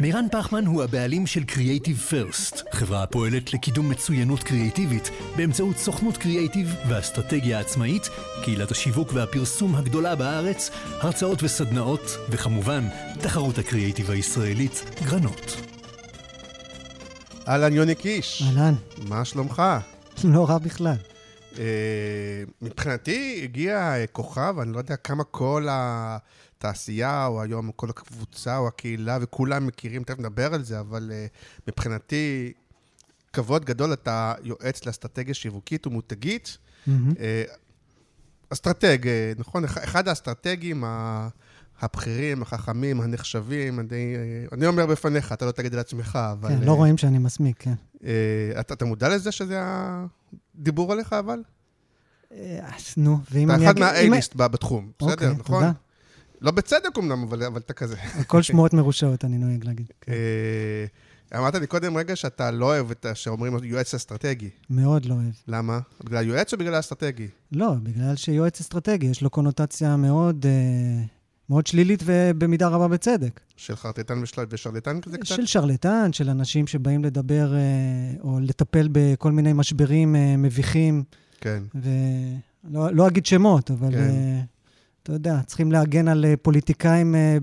מירן פחמן הוא הבעלים של Creative First, חברה הפועלת לקידום מצוינות קריאיטיבית באמצעות סוכנות קריאיטיב ואסטרטגיה עצמאית, קהילת השיווק והפרסום הגדולה בארץ, הרצאות וסדנאות, וכמובן, תחרות הקריאיטיב הישראלית, גרנות. אהלן, יוני קיש. אהלן, מה שלומך? לא רע בכלל. אה, מבחינתי הגיע אה, כוכב, אני לא יודע כמה כל התעשייה, או היום כל הקבוצה, או הקהילה, וכולם מכירים, תכף נדבר על זה, אבל אה, מבחינתי, כבוד גדול, אתה יועץ לאסטרטגיה שיווקית ומותגית. מהמם. אה, אסטרטג, אה, נכון? אח- אחד האסטרטגים ה- הבכירים, החכמים, הנחשבים, אני, אני אומר בפניך, אתה לא תגיד על עצמך, אבל... כן, לא רואים שאני מסמיק, כן. אתה, אתה מודע לזה שזה הדיבור עליך, אבל? אז נו, ואם אתה אני אחד אגיד... אם- מהאייליסט ב- בתחום, בסדר, אוקיי, נכון? לא בצדק אמנם, אבל, אבל אתה כזה. הכל שמועות מרושעות, אני נוהג להגיד. כן. אה, אמרת לי קודם רגע שאתה לא אוהב את שאומרים יועץ אסטרטגי. מאוד לא אוהב. למה? בגלל היועץ או בגלל האסטרטגי? לא, בגלל שיועץ אסטרטגי, יש לו קונוטציה מאוד, אה, מאוד שלילית ובמידה רבה בצדק. של חרטטן ושל- ושרלטן כזה קצת? של שרלטן, של אנשים שבאים לדבר אה, או לטפל בכל מיני משברים מביכים, כן. ולא לא אגיד שמות, אבל כן. אה, אתה יודע, צריכים להגן על אה, פוליטיקאים אה,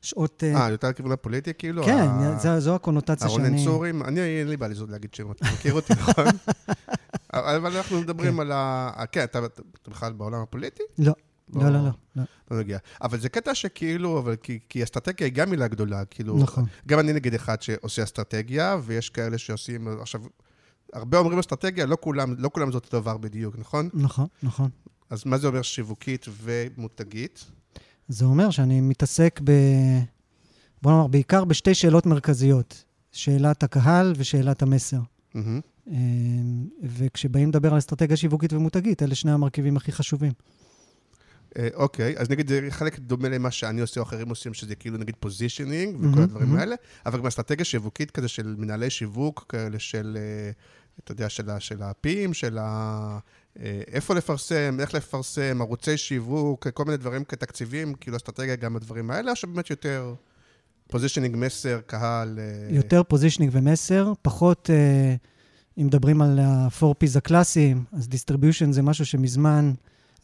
בשעות... אה, אה, יותר לכיוון הפוליטי, כאילו? כן, ה- זו, זו הקונוטציה שאני... הרונן צורים? אני, אין לי בעיה להגיד שמות, אתה מכיר אותי, נכון? אבל אנחנו מדברים על ה... כן, אתה בכלל בעולם הפוליטי? לא, לא, לא, לא. לא. לא נגיע. אבל זה קטע שכאילו, אבל כי, כי אסטרטגיה היא גם מילה גדולה, כאילו... נכון. גם אני נגיד אחד שעושה אסטרטגיה, ויש כאלה שעושים... עכשיו, הרבה אומרים אסטרטגיה, לא כולם, לא כולם זה אותו דבר בדיוק, נכון? נכון, נכון. אז מה זה אומר שיווקית ומותגית? זה אומר שאני מתעסק ב... בוא נאמר, בעיקר בשתי שאלות מרכזיות. שאלת הקהל ושאלת המסר. אה, וכשבאים לדבר על אסטרטגיה שיווקית ומותגית, אלה שני המרכיבים הכי חשובים. אה, אוקיי, אז נגיד זה חלק דומה למה שאני עושה או אחרים עושים, שזה כאילו נגיד positioning וכל הדברים. האלה, אבל גם אסטרטגיה שיווקית כזה של מנהלי שיווק, כאלה של, אה, אתה יודע, של ה- של ה-Pים, של ה... אה, איפה לפרסם, איך לפרסם, ערוצי שיווק, כל מיני דברים כתקציבים, כאילו אסטרטגיה גם הדברים האלה, או שבאמת יותר positioning, מסר, קהל... אה, יותר positioning ומסר, פחות, אה, אם מדברים על ה-4Ps הקלאסיים, אז distribution זה משהו שמזמן,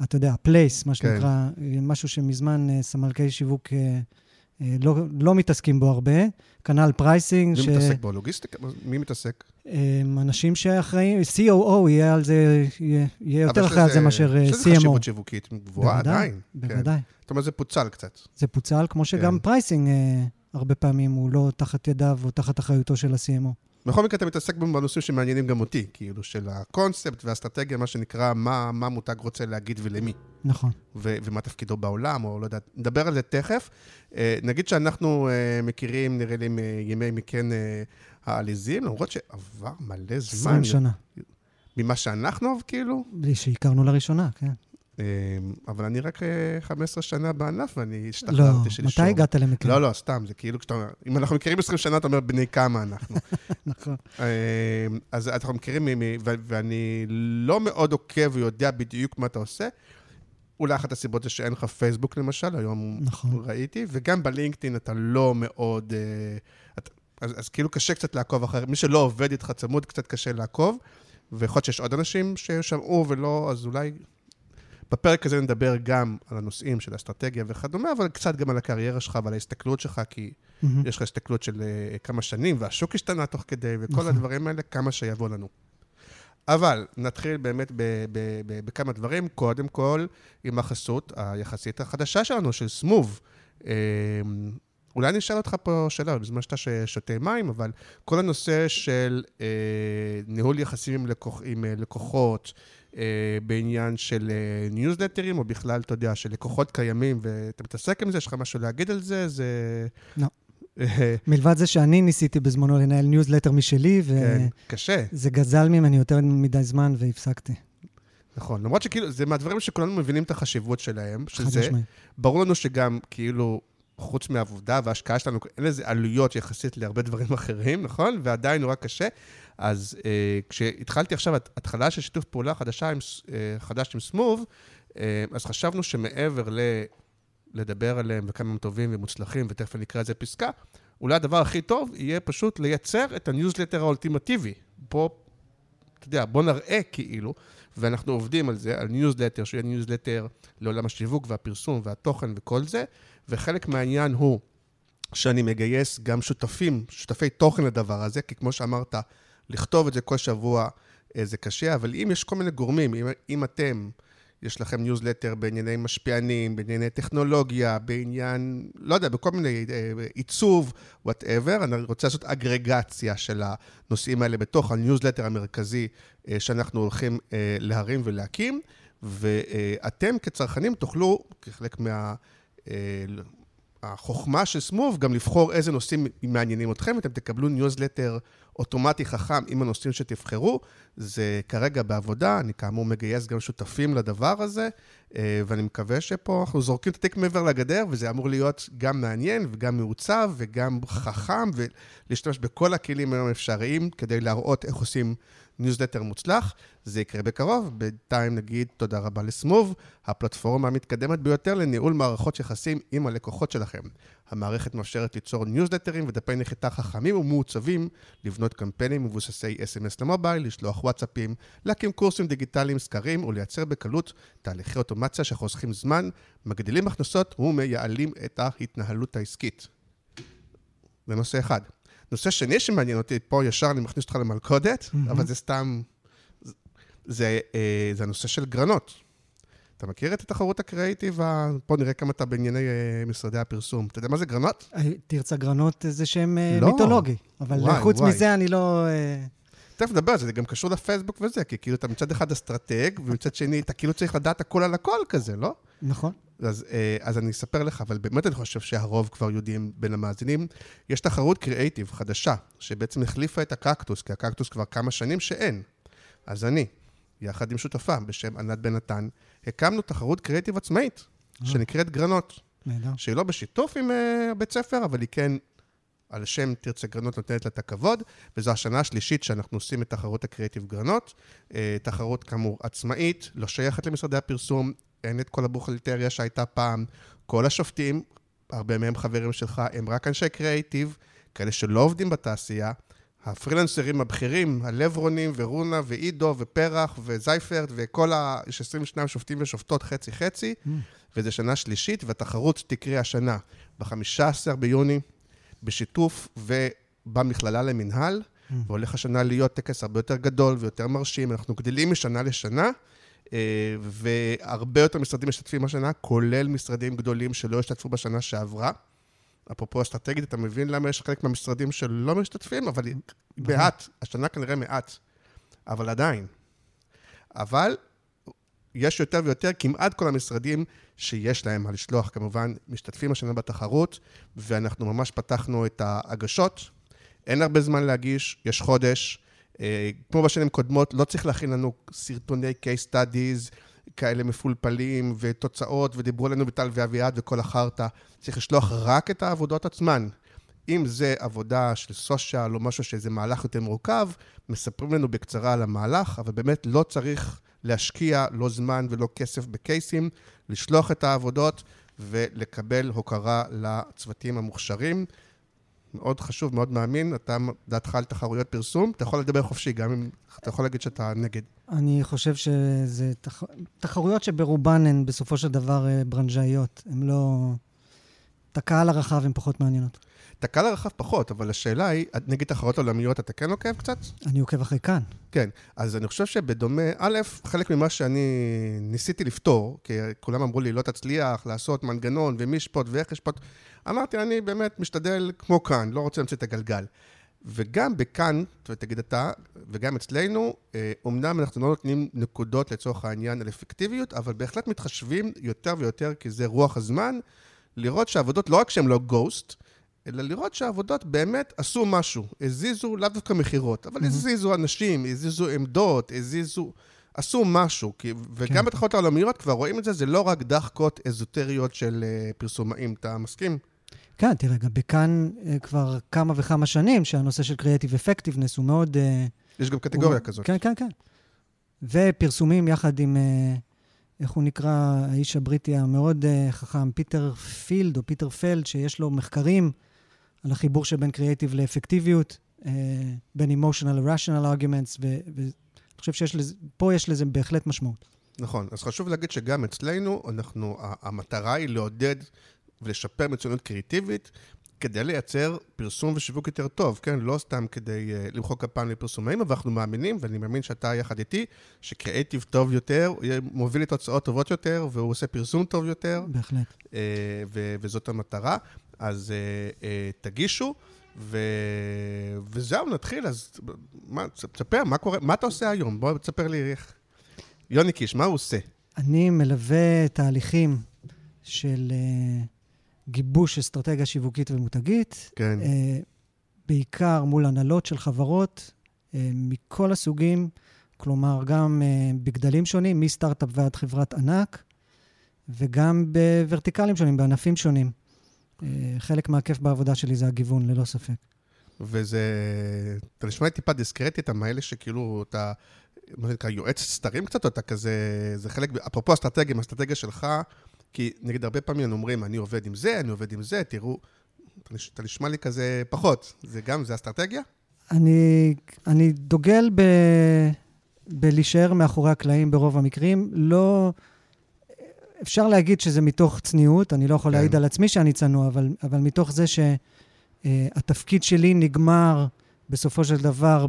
אתה יודע, place, מה שנקרא, אה, משהו שמזמן סמנכ"לי שיווק אה, לא, לא מתעסקים בו הרבה. כנ"ל pricing, מי מתעסק בו? לוגיסטיקה? מי מתעסק? אנשים שאחראים, COO יהיה על זה, יהיה, יהיה יותר אחראי על זה מאשר אה, יש לזה CMO. חשיבות שיווקית גבוהה בוודאי, עדיין. כן. בוודאי. זאת אומרת, זה פוצל קצת. זה פוצל, כמו שגם כן. pricing אה, הרבה פעמים הוא לא תחת ידיו או תחת אחריותו של ה-CMO. בכל מקרה, אתה מתעסק בנושאים שמעניינים גם אותי, כאילו, של הקונספט והאסטרטגיה, מה שנקרא, מה, מה מותג רוצה להגיד ולמי, נכון. ו- ומה תפקידו בעולם, או לא יודע, נדבר על זה תכף. אה, נגיד שאנחנו אה, מכירים, נראה לי, מימי מקן אה, העליזים, למרות שעבר מלא זמן. 20 שנה, ממה שאנחנו, כאילו, בלי שהכרנו לראשונה, כן. אה, אבל אני רק אה, 15 שנה בענף, ואני לא, השתחררתי שלשום. מתי הגעת למקרה? לא, לא, סתם, זה כאילו כשאתה אומר, אם אנחנו מכירים 20 שנה, אתה אומר, בני כמה אנחנו. נכון. אה, אז אנחנו מכירים, ואני לא מאוד עוקב ויודע בדיוק מה אתה עושה. אולי אחת הסיבות זה שאין לך פייסבוק למשל, היום נכון. ראיתי, וגם בלינקדאין אתה לא מאוד... אה, את- אז, אז כאילו קשה קצת לעקוב אחרי, מי שלא עובד איתך צמוד, קצת קשה לעקוב, ויכול להיות שיש עוד אנשים ששמעו ולא, אז אולי... בפרק הזה נדבר גם על הנושאים של אסטרטגיה וכדומה, אבל קצת גם על הקריירה שלך ועל ההסתכלות שלך, כי מהמם. יש לך הסתכלות של uh, כמה שנים, והשוק השתנה תוך כדי, וכל נכון. הדברים האלה, כמה שיבוא לנו. אבל נתחיל באמת ב- ב- ב- בכמה דברים. קודם כל, עם החסות היחסית החדשה שלנו, של סמוב. אה, אולי אני אשאל אותך פה שאלה, בזמן שאתה שותה מים, אבל כל הנושא של אה, ניהול יחסים עם, לקוח, עם אה, לקוחות, בעניין של אה, ניוזלטרים, או בכלל, אתה יודע, של לקוחות קיימים, ואתה מתעסק עם זה, יש לך משהו להגיד על זה? זה... לא. אה, מלבד זה שאני ניסיתי בזמנו לנהל ניוזלטר משלי, כן, קשה. וזה גזל ממני יותר מדי זמן והפסקתי. נכון, למרות שכאילו, זה מהדברים שכולנו מבינים את החשיבות שלהם, חד שזה, משמעית. ברור לנו שגם, כאילו, חוץ מהעבודה וההשקעה שלנו, אין לזה עלויות יחסית להרבה דברים אחרים, נכון? ועדיין נורא קשה. אז אה, כשהתחלתי עכשיו, הת- התחלה של שיתוף פעולה חדשה עם, אה, חדש עם סמוב, אה, אז חשבנו שמעבר ל... לדבר עליהם וכמה הם טובים ומוצלחים, ותכף אני אקרא איזה פסקה, אולי הדבר הכי טוב יהיה פשוט לייצר את הניוזלטר האולטימטיבי. פה, אתה יודע, בוא נראה כאילו, ואנחנו עובדים על זה, על ניוזלטר, שיהיה ניוזלטר לעולם השיווק והפרסום והתוכן וכל זה, וחלק מהעניין הוא שאני מגייס גם שותפים, שותפי תוכן לדבר הזה, כי כמו שאמרת, לכתוב את זה כל שבוע אה, זה קשה, אבל אם יש כל מיני גורמים, אם, אם אתם, יש לכם ניוזלטר בענייני משפיענים, בענייני טכנולוגיה, בעניין, לא יודע, בכל מיני אה, עיצוב, whatever, אני רוצה לעשות אגרגציה של הנושאים האלה בתוך הניוזלטר המרכזי אה, שאנחנו הולכים להרים ולהקים, ואתם כצרכנים תוכלו, כחלק מה... אה, החוכמה של סמוב, גם לבחור איזה נושאים מעניינים אתכם, אתם תקבלו ניוזלטר אוטומטי חכם עם הנושאים שתבחרו. זה כרגע בעבודה, אני כאמור מגייס גם שותפים לדבר הזה, אה, ואני מקווה שפה אנחנו זורקים את התיק מעבר לגדר, וזה אמור להיות גם מעניין וגם מעוצב וגם חכם, ולהשתמש בכל הכלים היום האפשריים כדי להראות איך עושים ניוזלטר מוצלח. זה יקרה בקרוב. בינתיים נגיד תודה רבה לסמוב, הפלטפורמה המתקדמת ביותר לניהול מערכות יחסים עם הלקוחות שלכם. המערכת מאפשרת ליצור ניוזלטרים ודפי נחיתה חכמים ומעוצבים, לבנות קמפיינים מבוססי SMS למובייל, לשלוח וואטסאפים, להקים קורסים דיגיטליים, סקרים ולייצר בקלות תהליכי אוטומציה שחוסכים זמן, מגדילים הכנסות ומייעלים את ההתנהלות העסקית. זה נושא אחד. נושא שני שמעניין אותי, פה ישר אני מכניס אותך למלכודת, מהמם. אבל זה סתם... זה, אה, זה הנושא של גרנות. אתה מכיר את התחרות הקריאיטיב? פה נראה כמה אתה בענייני אה, משרדי הפרסום. אתה יודע מה זה גרנות? אה, תרצה גרנות זה שם אה, לא. מיתולוגי, אבל וואי, חוץ וואי. מזה אני לא... אה, תכף נדבר על זה, זה גם קשור לפייסבוק וזה, כי כאילו אתה מצד אחד אסטרטג, ומצד שני אתה כאילו צריך לדעת הכל על הכל כזה, לא? נכון. אז, אה, אז אני אספר לך, אבל באמת אני חושב שהרוב כבר יודעים בין המאזינים. יש תחרות קריאייטיב חדשה, שבעצם החליפה את הקקטוס, כי הקקטוס כבר כמה שנים שאין. אז אני, יחד עם שותפה בשם ענת בן נתן, הקמנו תחרות קריאייטיב עצמאית, שנקראת גרנות, נהדר. שהיא לא בשיתוף עם אה, בית ספר, אבל היא כן על שם תרצה גרנות נותנת לה את הכבוד, וזו השנה השלישית שאנחנו עושים את תחרות הקריאיטיב גרנות. אה, תחרות כאמור עצמאית, לא שייכת למשרדי הפרסום, אין את כל הבוכלטריה שהייתה פעם. כל השופטים, הרבה מהם חברים שלך, הם רק אנשי קריאיטיב, כאלה שלא עובדים בתעשייה. הפרילנסרים הבכירים, הלברונים ורונה ועידו ופרח וזייפרט וכל ה... יש 22 שופטים ושופטות חצי-חצי, וזו שנה שלישית, והתחרות תקרה השנה ב-15 ביוני, בשיתוף ובמכללה למינהל, והולך השנה להיות טקס הרבה יותר גדול ויותר מרשים. אנחנו גדלים משנה לשנה, אה, והרבה יותר משרדים משתתפים השנה, כולל משרדים גדולים שלא השתתפו בשנה שעברה. אפרופו אסטרטגית, אתה מבין למה יש חלק מהמשרדים שלא משתתפים, אבל מעט, השנה כנראה מעט, אבל עדיין. אבל יש יותר ויותר, כמעט כל המשרדים שיש להם מה לשלוח, כמובן, משתתפים השנה בתחרות, ואנחנו ממש פתחנו את ההגשות. אין הרבה זמן להגיש, יש חודש. אה, כמו בשנים קודמות, לא צריך להכין לנו סרטוני case studies כאלה מפולפלים ותוצאות, ודיברו עלינו בטל ואביעד וכל החרטא. צריך לשלוח רק את העבודות עצמן. אם זה עבודה של סושיאל או משהו שזה מהלך יותר מורכב, מספרים לנו בקצרה על המהלך, אבל באמת לא צריך להשקיע לא זמן ולא כסף בקייסים, לשלוח את העבודות ולקבל הוקרה לצוותים המוכשרים. מאוד חשוב, מאוד מאמין, אתה, דעתך על תחרויות פרסום, אתה יכול לדבר חופשי, גם אם אתה יכול להגיד שאתה נגד. אני חושב שזה תח... תחרויות שברובן הן בסופו של דבר אה, ברנז'איות. הן לא... את הקהל הרחב הן פחות מעניינות. את הקהל הרחב פחות, אבל השאלה היא, נגיד תחרות עולמיות, אתה כן עוקב קצת? אני עוקב אחרי כאן. כן, אז אני חושב שבדומה, א', חלק ממה שאני ניסיתי לפתור, כי כולם אמרו לי, לא תצליח לעשות מנגנון ומי ישפוט ואיך ישפוט, אמרתי, אני באמת משתדל כמו כאן, לא רוצה להמציא את הגלגל. וגם בכאן, ותגיד אתה, וגם אצלנו, אומנם אנחנו לא נותנים נקודות לצורך העניין על אפקטיביות, אבל בהחלט מתחשבים יותר ויותר, כי זה רוח הזמן, לראות שהעבודות, לא רק שהן לא גוסט, אלא לראות שהעבודות באמת עשו משהו, הזיזו לאו דווקא מכירות, אבל mm-hmm. הזיזו אנשים, הזיזו עמדות, הזיזו, עשו משהו, כי, וגם כן. בתחרויות העולמיות כבר רואים את זה, זה לא רק דחקות אזוטריות של uh, פרסומאים, אתה מסכים? כן, תראה, גם בקאן uh, כבר כמה וכמה שנים שהנושא של Creative Effectiveness הוא מאוד... Uh, יש גם קטגוריה הוא, כזאת. כן, כן, כן. ופרסומים יחד עם, איך הוא נקרא, האיש הבריטי המאוד חכם, פיטר פילד או פיטר פלד, שיש לו מחקרים. על החיבור שבין קריאיטיב לאפקטיביות, אה, בין emotional ל-rational arguments, ואני חושב שיש לזה, פה יש לזה בהחלט משמעות. נכון, אז חשוב להגיד שגם אצלנו, אנחנו, המטרה היא לעודד ולשפר מצוינות קריאיטיבית, כדי לייצר פרסום ושיווק יותר טוב, כן? לא סתם כדי uh, למחוא כפיים לפרסומאים, אבל אנחנו מאמינים, ואני מאמין שאתה יחד איתי, שקריאיטיב טוב יותר, הוא מוביל לתוצאות טובות יותר, והוא עושה פרסום טוב יותר. בהחלט. Uh, וזאת המטרה. אז uh, uh, תגישו, ו... וזהו, נתחיל. אז מה, תספר, מה קורה, מה אתה עושה היום? בוא תספר לי איך... יוני קיש, מה הוא עושה? אני מלווה תהליכים של uh, גיבוש אסטרטגיה שיווקית ומותגית. כן. Uh, בעיקר מול הנהלות של חברות uh, מכל הסוגים, כלומר, גם uh, בגדלים שונים, מסטארט-אפ ועד חברת ענק, וגם בוורטיקלים שונים, בענפים שונים. אה, חלק מהכיף בעבודה שלי זה הגיוון, ללא ספק. וזה... אתה נשמע לי טיפה דיסקרטי, אתה מאלה שכאילו, אתה, מה שנקרא, יועץ סתרים קצת, או אתה כזה... זה חלק... אפרופו אסטרטגיה, האסטרטגיה שלך, כי נגיד הרבה פעמים אומרים, אני עובד עם זה, אני עובד עם זה, תראו, אתה נשמע לי כזה פחות. זה גם, זה אסטרטגיה? אני, אני דוגל ב... בלהישאר מאחורי הקלעים ברוב המקרים. לא... אפשר להגיד שזה מתוך צניעות, אני לא יכול כן. להעיד על עצמי שאני צנוע, אבל, אבל מתוך זה שהתפקיד uh, שלי נגמר בסופו של דבר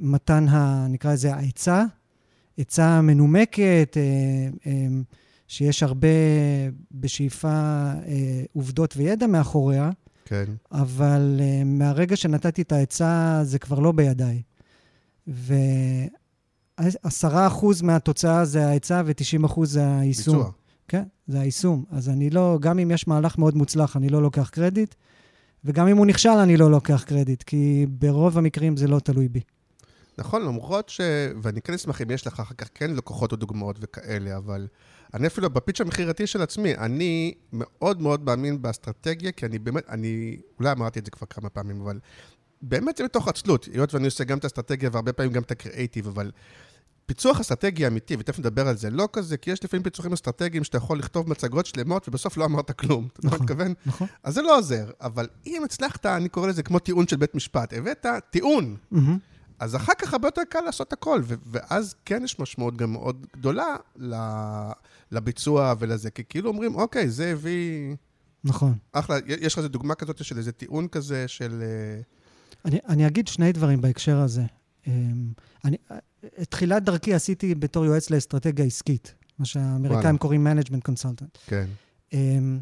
במתן, ה, נקרא לזה, העצה, עצה מנומקת, uh, uh, שיש הרבה בשאיפה עובדות וידע מאחוריה, כן. אבל מהרגע שנתתי את העצה, זה כבר לא בידיי. ו... עשרה אחוז מהתוצאה זה ההיצע ו-90 אחוז זה היישום. ביצוע. כן, זה היישום. אז אני לא, גם אם יש מהלך מאוד מוצלח, אני לא לוקח קרדיט, וגם אם הוא נכשל, אני לא לוקח קרדיט, כי ברוב המקרים זה לא תלוי בי. נכון, למרות ש... ואני כן אשמח אם יש לך אחר כך כן לקוחות או דוגמאות וכאלה, אבל אני אפילו בפיץ' המכירתי של עצמי, אני מאוד מאוד מאמין באסטרטגיה, כי אני באמת, אני, אולי אמרתי את זה כבר כמה פעמים, אבל באמת זה מתוך עצלות, היות ואני עושה גם את האסטרטגיה והרבה פעמים גם את הקריאייטיב, אבל פיצוח אסטרטגי אמיתי, ותכף נדבר על זה, לא כזה, כי יש לפעמים פיצוחים אסטרטגיים שאתה יכול לכתוב מצגות שלמות ובסוף לא אמרת כלום. אתה נכון, מתכוון? נכון. אז זה לא עוזר, אבל אם הצלחת, אני קורא לזה כמו טיעון של בית משפט, הבאת טיעון. Mm-hmm. אז אחר כך הרבה יותר קל לעשות הכל, ו- ואז כן יש משמעות גם מאוד גדולה לביצוע ולזה, כי כאילו אומרים, אוקיי, זה הביא... נכון. אחלה, יש לך איזה דוגמה כזאת של איזה טיעון כזה של... אה, אני, אני אגיד שני דברים בהקשר הזה. אמ, אני, את תחילת דרכי עשיתי בתור יועץ לאסטרטגיה עסקית, מה שהאמריקאים קוראים management consultant. כן. אמ,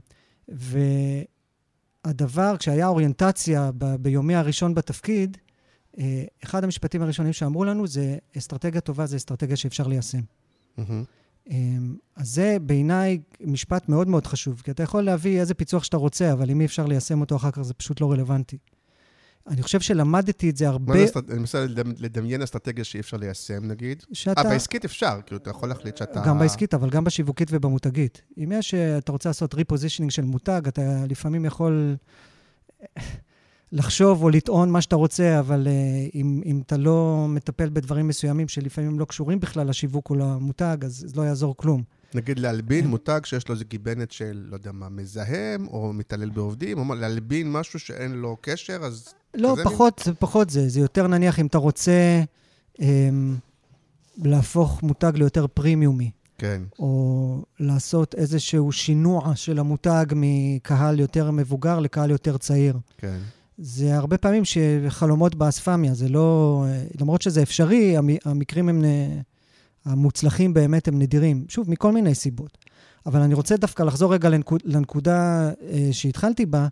והדבר, כשהיה אוריינטציה ב, ביומי הראשון בתפקיד, אה, אחד המשפטים הראשונים שאמרו לנו זה, אסטרטגיה טובה זה אסטרטגיה שאפשר ליישם. Mm-hmm. אז זה בעיניי משפט מאוד מאוד חשוב, כי אתה יכול להביא איזה פיצוח שאתה רוצה, אבל אם אי אפשר ליישם אותו אחר כך, זה פשוט לא רלוונטי. אני חושב שלמדתי את זה הרבה... אני מנסה לדמיין אסטרטגיה שאי אפשר ליישם, נגיד. שאתה... אה, בעסקית אפשר, כאילו, אתה יכול להחליט שאתה... גם בעסקית, אבל גם בשיווקית ובמותגית. אם יש, אה, אתה רוצה לעשות ריפוזישנינג של מותג, אתה לפעמים יכול אה, לחשוב או לטעון מה שאתה רוצה, אבל אם, אם אתה לא מטפל בדברים מסוימים שלפעמים לא קשורים בכלל לשיווק או למותג, אז לא יעזור כלום. נגיד להלבין מותג שיש לו איזה גיבנת של, לא יודע מה, מזהם, או מתעלל בעובדים, או להלבין משהו שאין לו קשר, אז לא, פחות, זה פחות זה. זה יותר נניח אם אתה רוצה אמ, להפוך מותג ליותר פרימיומי. כן. או לעשות איזשהו שינוע של המותג מקהל יותר מבוגר לקהל יותר צעיר. כן. זה הרבה פעמים שחלומות באספמיה, זה לא... למרות שזה אפשרי, המקרים הם... המוצלחים באמת הם נדירים. שוב, מכל מיני סיבות. אבל אני רוצה דווקא לחזור רגע לנקוד, לנקודה אה, שהתחלתי בה.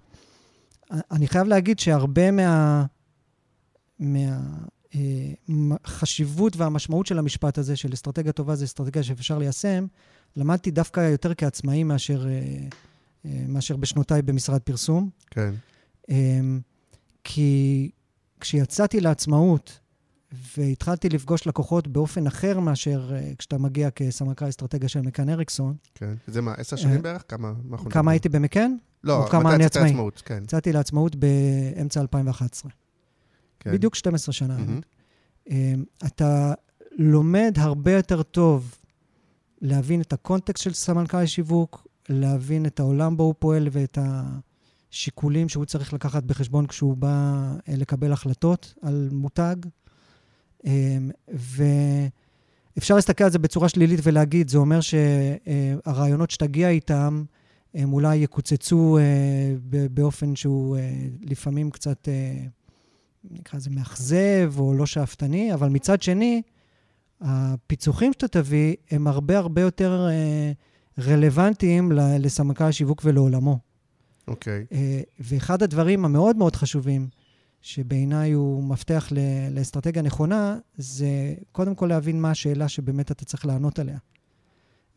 אני חייב להגיד שהרבה מה... מהחשיבות אה, והמשמעות של המשפט הזה, של אסטרטגיה טובה זה אסטרטגיה שאפשר ליישם, למדתי דווקא יותר כעצמאי מאשר, אה, אה, מאשר בשנותיי במשרד פרסום. כן. אמ, כי כשיצאתי לעצמאות והתחלתי לפגוש לקוחות באופן אחר מאשר uh, כשאתה מגיע כסמנכ"ל אסטרטגיה של מקאן אריקסון. כן. זה מה, עשר שנים uh, בערך? כמה? כמה הייתי במקאן? לא, מתי יצאת לעצמאות? כן. יצאתי לעצמאות באמצע 2011. כן. בדיוק 12 שנה. Mm-hmm. אתה לומד הרבה יותר טוב להבין את הקונטקסט של סמנכ"ל שיווק, להבין את העולם בו הוא פועל ואת השיקולים שהוא צריך לקחת בחשבון כשהוא בא לקבל החלטות על מותג. אמ, ואפשר להסתכל על זה בצורה שלילית ולהגיד, זה אומר שהרעיונות שתגיע איתם, הם אולי יקוצצו אה, באופן שהוא אה, לפעמים קצת, אה, נקרא לזה מאכזב או לא שאפתני, אבל מצד שני, הפיצוחים שאתה תביא הם הרבה הרבה יותר רלוונטיים לסמנכ"ל השיווק ולעולמו. אוקיי. Okay. ואחד הדברים המאוד מאוד חשובים שבעיניי הוא מפתח לאסטרטגיה נכונה, זה קודם כל להבין מה השאלה שבאמת אתה צריך לענות עליה.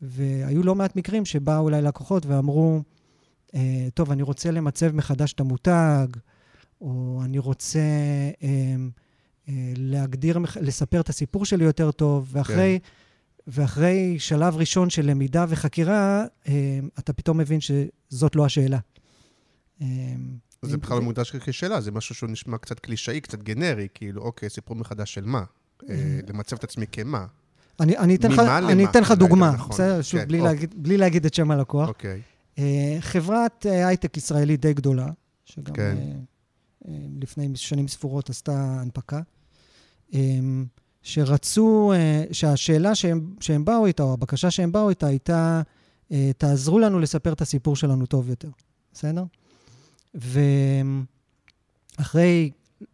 והיו לא מעט מקרים שבאו אולי לקוחות ואמרו, אה, טוב, אני רוצה למצב מחדש את המותג, או אני רוצה אה, אה, להגדיר, לספר את הסיפור שלי יותר טוב, ואחרי, כן. ואחרי שלב ראשון של למידה וחקירה, אתה פתאום מבין שזאת לא השאלה. זה בכלל לא מוגדר כשאלה, זה משהו שהוא נשמע קצת קלישאי, קצת גנרי, כאילו, אוקיי, סיפור מחדש של מה? אה, למצב את עצמי כמה? אני אתן לך דוגמה, נכון. בסדר? שוב, כן, בלי להגיד את שם הלקוח. אוקיי. אה, חברת אה, הייטק ישראלית די גדולה, שגם כן. לפני שנים ספורות עשתה הנפקה, שרצו, שהשאלה שהם באו איתה, או הבקשה שהם באו איתה, הייתה, תעזרו לנו לספר את הסיפור שלנו טוב יותר, בסדר? ואחרי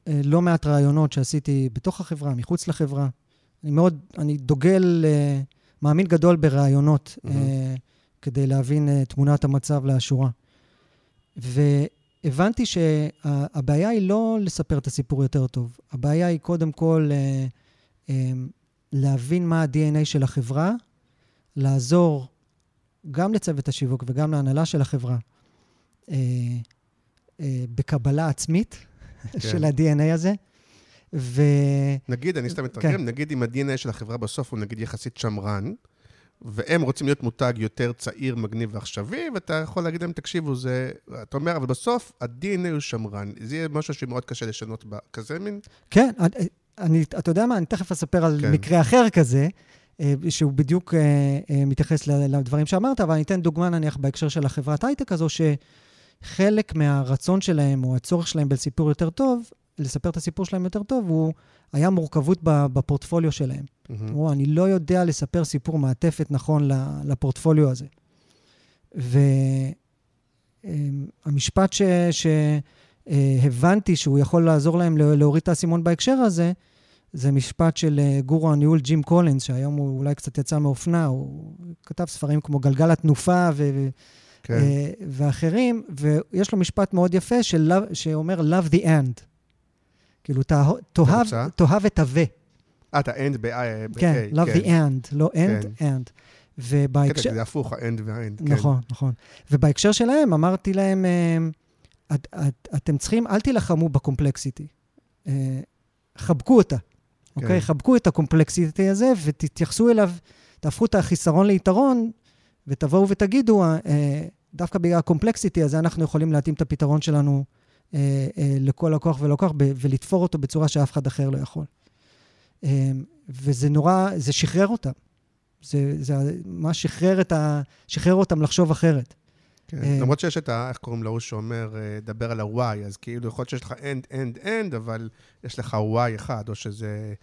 אה, לא מעט רעיונות שעשיתי בתוך החברה, מחוץ לחברה, אני מאוד, אני דוגל, אה, מאמין גדול ברעיונות mm-hmm. כדי להבין תמונת המצב לאשורה. והבנתי שהבעיה היא לא לספר את הסיפור יותר טוב, הבעיה היא קודם כל להבין מה ה-DNA של החברה, לעזור גם לצוות השיווק וגם להנהלה של החברה בקבלה עצמית כן. של ה-DNA הזה. ו... נגיד, אני סתם מתרגם, כן. נגיד אם ה-DNA של החברה בסוף הוא נגיד יחסית שמרן, והם רוצים להיות מותג יותר צעיר, מגניב ועכשווי, ואתה יכול להגיד להם, תקשיבו, זה... אתה אומר, אבל בסוף ה-DNA הוא שמרן. זה יהיה משהו שמאוד קשה לשנות בכזה מין? כן, אני, אתה יודע מה, אני תכף אספר על כן. מקרה אחר כזה, אה, שהוא בדיוק אה, מתייחס לדברים שאמרת, אבל אני אתן דוגמה נניח בהקשר של החברת הייטק הזו, ש... חלק מהרצון שלהם, או הצורך שלהם בסיפור יותר טוב, לספר את הסיפור שלהם יותר טוב, הוא היה מורכבות בפורטפוליו שלהם. Mm-hmm. אמרו, אני לא יודע לספר סיפור מעטפת נכון לפורטפוליו הזה. והמשפט שהבנתי שהוא יכול לעזור להם להוריד את האסימון בהקשר הזה, זה משפט של אה, גורו הניהול ג'ים קולינס, שהיום הוא אולי קצת יצא מאופנה, הוא כתב ספרים כמו גלגל התנופה ו... כן. אה, ואחרים, ויש לו משפט מאוד יפה של, שאומר love the end. כאילו, תאהב את ה-ו. אה, את ה-end ב-a. כן, love the כן. end, לא end, כן. end. ובהקשר... כן, זה הפוך, ה-end וה-end. נכון, נכון. ובהקשר שלהם, אמרתי להם, אה, את, את, אתם צריכים, אל תילחמו בקומפלקסיטי. אה, חבקו אותה, אוקיי? חבקו את הקומפלקסיטי הזה ותתייחסו אליו, תהפכו את החיסרון ליתרון, ותבואו ותגידו, דווקא בגלל הקומפלקסיטי הזה, אנחנו יכולים להתאים את הפתרון שלנו אה, אה, לכל לקוח ולקוח ולתפור אותו בצורה שאף אחד אחר לא יכול. אה, וזה נורא, זה שחרר אותם. זה, זה מה שחרר, ה, שחרר אותם לחשוב אחרת. כן, אה, למרות שיש את ה... איך קוראים להוא שאומר, אה, דבר על ה-Y, אז כאילו יכול להיות שיש לך end, end, end, אבל יש לך Y אחד, או שזה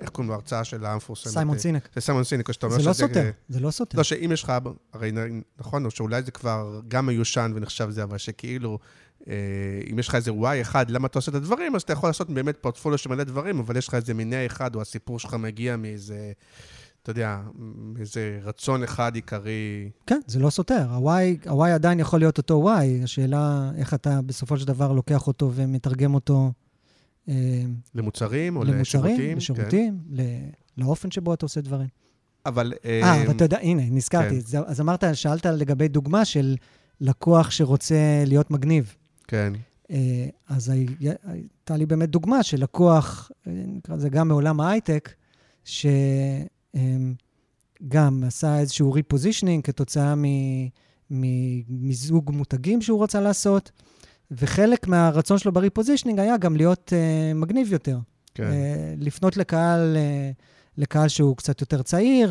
איך קוראים לו, ההרצאה של המפורסמת? סיימון סינק. זה סיימון סינק, שאתה אומר זה לא שזה- סותר, זה לא סותר. לא, שאם יש לך, הרי נכון, או שאולי זה כבר גם מיושן ונחשב זה, אבל שכאילו, אה, אם יש לך איזה וואי אחד, למה אתה עושה את הדברים, אז אתה יכול לעשות באמת פורטפוליו של מלא דברים, אבל יש לך איזה מיניה אחד, או הסיפור שלך מגיע מאיזה, אתה יודע, מאיזה רצון אחד עיקרי. כן, זה לא סותר. ה-Y, ה-Y עדיין יכול להיות אותו Y, השאלה איך אתה בסופו של דבר לוקח אותו ומתרגם אותו למוצרים או למוצרים, לשירותים. כן. לשירותים, ל- לאופן שבו אתה עושה דברים. אבל... אה, אבל אתה יודע, הנה, נזכרתי. כן. אז אמרת, שאלת לגבי דוגמה של לקוח שרוצה להיות מגניב. כן, אה, אז הי- הייתה לי באמת דוגמה של לקוח, אה, נקרא לזה גם מעולם ההייטק, שגם עשה איזשהו repositioning כתוצאה ממיזוג מותגים שהוא רצה לעשות, וחלק מהרצון שלו ב repositioning היה גם להיות uh, מגניב יותר. כן. אה, לפנות לקהל, אה, לקהל שהוא קצת יותר צעיר,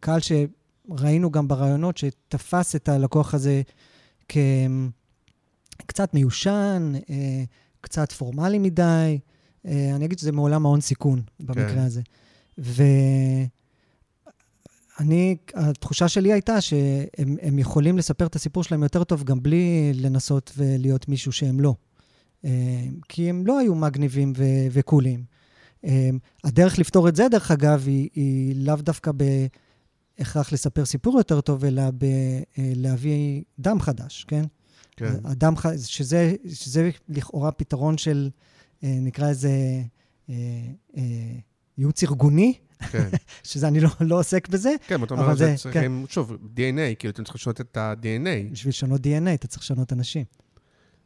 קהל שראינו גם ברעיונות שתפס את הלקוח הזה כקצת מיושן, אה, קצת פורמלי מדי. אה, אני אגיד שזה מעולם ההון סיכון במקרה כן. הזה. ואני, התחושה שלי הייתה שהם הם יכולים לספר את הסיפור שלהם יותר טוב גם בלי לנסות ולהיות מישהו שהם לא. אה, כי הם לא היו מגניבים ו- וקולים. אה, הדרך לפתור את זה, דרך אגב, היא, היא לאו דווקא בהכרח לספר סיפור יותר טוב, אלא בלהביא דם חדש, כן? כן. הדם ח... שזה, שזה לכאורה פתרון של, אה, נקרא לזה, אה, אה, ייעוץ ארגוני, כן. שזה אני לא, לא עוסק בזה. כן, אתה אומר, זה- זה צריכים, שוב, DNA, כאילו, אתם צריכים לשנות את ה-DNA. בשביל לשנות DNA, אתה צריך לשנות אנשים.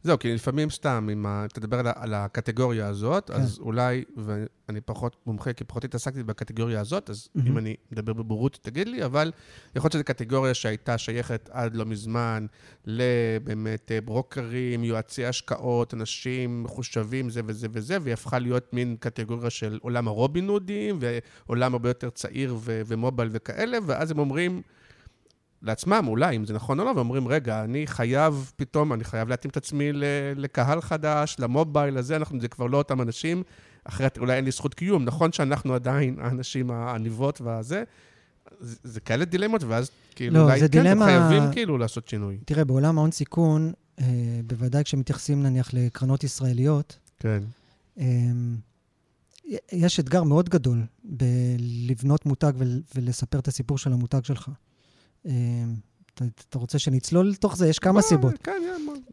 זהו, כי לפעמים סתם, אם ה- תדבר על, על הקטגוריה הזאת, כן. אז אולי, ואני פחות מומחה, כי פחות התעסקתי בקטגוריה הזאת, אז מהמם. אם אני מדבר בבורות, תגיד לי, אבל יכול להיות שזו קטגוריה שהייתה שייכת עד לא מזמן לבאמת אה, ברוקרים, יועצי השקעות, אנשים מחושבים, זה וזה וזה, והיא הפכה להיות מין קטגוריה של עולם הרובין הודים, ועולם הרבה יותר צעיר ו- ומובייל וכאלה, ואז הם אומרים... לעצמם, אולי, אם זה נכון או לא, ואומרים, רגע, אני חייב פתאום, אני חייב להתאים את עצמי לקהל חדש, למובייל הזה, אנחנו, זה כבר לא אותם אנשים, אחרת אולי אין לי זכות קיום. נכון שאנחנו עדיין האנשים העניבות והזה, זה, זה כאלה דילמות, ואז כאילו, לא, אולי כן, אתם דילמה- חייבים כאילו לעשות שינוי. תראה, בעולם ההון סיכון, אה, בוודאי כשמתייחסים נניח לקרנות ישראליות, כן, אה, יש אתגר מאוד גדול בלבנות מותג ול- ולספר את הסיפור של המותג שלך. אה, אתה, אתה רוצה שנצלול לתוך זה? יש כמה בוא, סיבות. כן,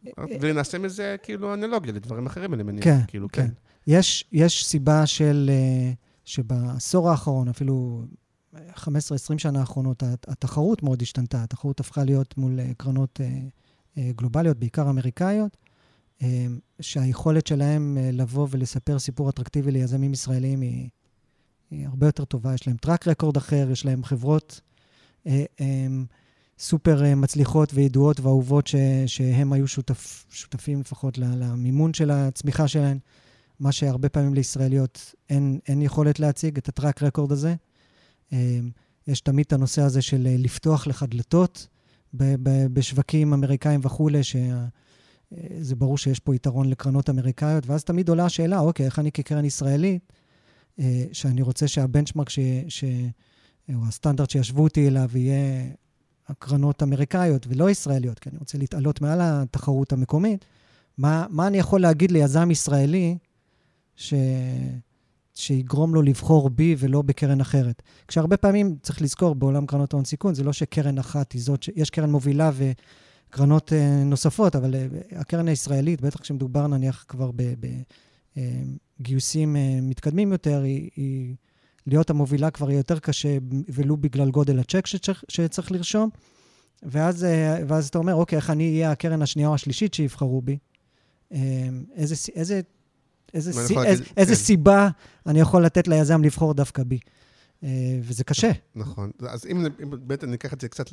yeah, ונעשה מזה כאילו אנלוגיה לדברים אחרים, אני מניח. כן, כאילו, כן. יש, יש סיבה של, אה, שבעשור האחרון, אפילו 15-20 שנה האחרונות, הת- התחרות מאוד השתנתה. התחרות הפכה להיות מול אה, קרנות אה, אה, גלובליות, בעיקר אמריקאיות, אה, שהיכולת שלהם אה, לבוא ולספר סיפור אטרקטיבי ליזמים ישראלים היא, היא הרבה יותר טובה. יש להם טראק רקורד אחר, יש להם חברות אה, אה, סופר אה, מצליחות וידועות ואהובות ש, שהם היו שותף, שותפים לפחות למימון של הצמיחה שלהם. מה שהרבה פעמים לישראליות אין, אין יכולת להציג, את הטראק רקורד הזה. אה, יש תמיד את הנושא הזה של אה, לפתוח לך דלתות בשווקים אמריקאים וכולי, שזה ברור שיש פה יתרון לקרנות אמריקאיות, ואז תמיד עולה השאלה, אוקיי, איך אני כקרן ישראלית, אה, שאני רוצה שהבנצ'מרק, ש, ש, או הסטנדרט שישבו אותי אליו יהיה הקרנות אמריקאיות ולא ישראליות, כי אני רוצה להתעלות מעל התחרות המקומית, מה, מה אני יכול להגיד ליזם ישראלי ש... שיגרום לו לבחור בי ולא בקרן אחרת. כשהרבה פעמים, צריך לזכור, בעולם קרנות ההון סיכון, זה לא שקרן אחת היא זאת, ש... יש קרן מובילה וקרנות אה, נוספות, אבל אה, הקרן הישראלית, בטח כשמדובר נניח כבר בגיוסים אה, מתקדמים יותר, היא, היא להיות המובילה כבר יהיה יותר קשה, ולו בגלל גודל הצ'ק שצריך, שצריך לרשום. ואז, אה, ואז אתה אומר, אוקיי, איך אני אהיה הקרן השנייה או השלישית שיבחרו בי? אה, איזה, איזה, איזה, סי, איזה, להגיד- איזה כן. סיבה אני יכול לתת ליזם לבחור דווקא בי? אה, וזה קשה. נכון. אז אם, אם באמת אני אקח את זה קצת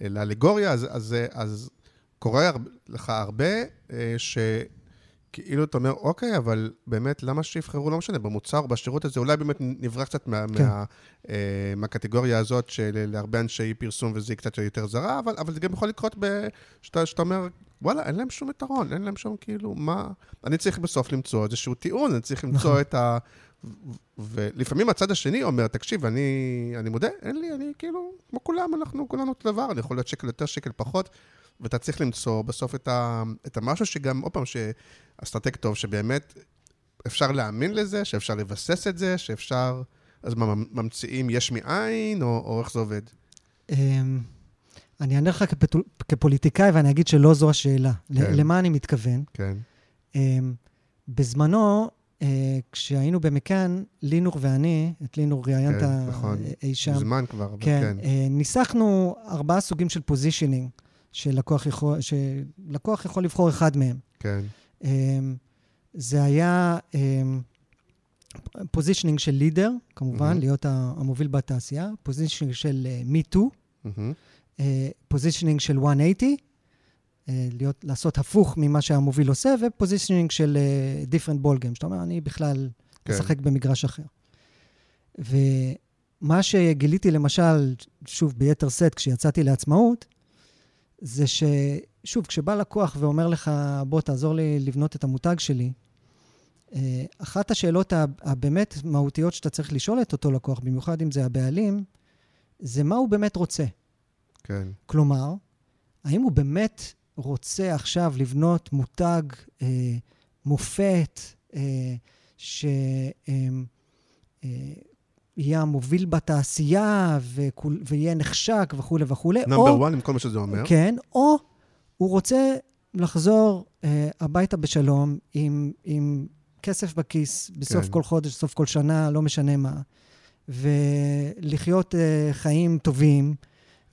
לאלגוריה, אז, אז, אז קורה לך הרבה אה, כאילו אתה אומר, אוקיי, אבל באמת, למה שיבחרו, לא משנה, במוצר, בשירות הזה, אולי באמת נברח קצת מה, כן. מה, אה, מהקטגוריה הזאת שלהרבה אנשי פרסום וזה קצת יותר זרה, אבל, אבל זה גם יכול לקרות שאתה, שאתה אומר, וואלה, אין להם שום יתרון, אין להם שום כאילו, מה... אני צריך בסוף למצוא איזשהו טיעון, אני צריך למצוא נכון. את ה... ולפעמים הצד השני אומר, תקשיב, אני, אני מודה, אין לי, אני כאילו, כמו כולם, אנחנו כולנו אותו דבר, אני יכול להיות שקל יותר, שקל פחות, ואתה צריך למצוא בסוף את, ה, את המשהו שגם, עוד פעם, שאסטרטג טוב, שבאמת אפשר להאמין לזה, שאפשר לבסס את זה, שאפשר... אז מה, ממציאים יש מאין, או, או איך זה עובד? אמ, אני אענה לך כפוליטיקאי ואני אגיד שלא זו השאלה. כן. למה אני מתכוון? כן. אמ, בזמנו, אה, כשהיינו במכאן, לינור ואני, את לינור ראיינת כן, נכון. אי שם. מזמן כבר, כן. כן. אה, ניסחנו ארבעה סוגים של פוזישנינג, שלקוח יכול, שלקוח יכול לבחור אחד מהם. כן. אמ, זה היה positioning של leader, כמובן, mm-hmm. להיות המוביל בתעשייה, positioning של me too, positioning של 180, אה, להיות, לעשות הפוך ממה שהמוביל עושה, ו positioning של different ball game, שאתה אומר, אני בכלל כן. משחק במגרש אחר. ומה שגיליתי למשל, שוב, ב-twist, כשיצאתי לעצמאות, זה ששוב, כשבא לקוח ואומר לך, בוא, תעזור לי לבנות את המותג שלי, אה, אחת השאלות הבאמת מהותיות שאתה צריך לשאול את אותו לקוח, במיוחד אם זה הבעלים, זה מה הוא באמת רוצה. כן. כלומר, האם הוא באמת רוצה עכשיו לבנות מותג אה, מופת, אה, שיהיה אה, המוביל בתעשייה וכול, ויהיה נחשק וכולי וכולי. נאמבר 1 עם כל מה שזה אומר. כן, או הוא רוצה לחזור אה, הביתה בשלום עם, עם כסף בכיס בסוף כן. כל חודש, סוף כל שנה, לא משנה מה, ולחיות אה, חיים טובים.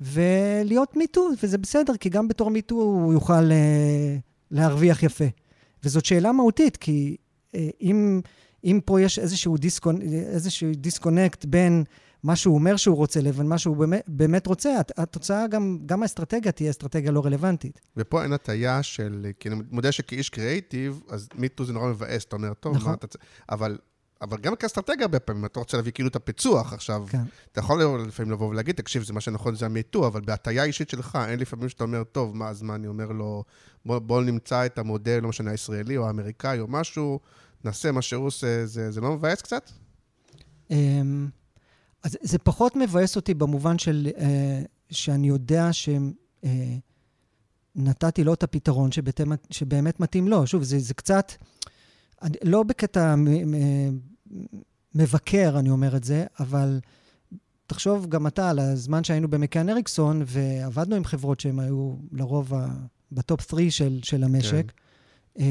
ולהיות me too, וזה בסדר, כי גם בתור me too הוא יוכל uh, להרוויח יפה. וזאת שאלה מהותית, כי uh, אם, אם פה יש איזשהו, disconn... איזשהו disconnect בין מה שהוא אומר שהוא רוצה לבין מה שהוא באמת, באמת רוצה, התוצאה גם, גם האסטרטגיה תהיה אסטרטגיה לא רלוונטית. ופה אין הטיה של, כי אני מודה שכאיש קריאיטיב, אז מיטו זה נורא מבאס, אתה אומר, טוב, נכון. מה אתה... אבל אבל גם כאסטרטגיה הרבה פעמים, אתה רוצה להביא כאילו את הפיצוח עכשיו. כן. אתה יכול לפעמים לבוא ולהגיד, תקשיב, זה מה שנכון, זה המיטו, אבל בהטייה אישית שלך, אין לפעמים שאתה אומר, טוב, מה, אז מה, אני אומר לו, בוא, בוא נמצא את המודל, לא משנה, הישראלי או האמריקאי או משהו, נעשה מה שהוא עושה, זה, זה לא מבאס קצת? אמ, אז זה פחות מבאס אותי במובן של, אה, שאני יודע שנתתי אה, לו את הפתרון שבאמת מתאים לו. שוב, זה, זה קצת... אני, לא בקטע מבקר, אני אומר את זה, אבל תחשוב גם אתה על הזמן שהיינו במקאן אריקסון, ועבדנו עם חברות שהן היו לרוב בטופ 3 של, של המשק, כן.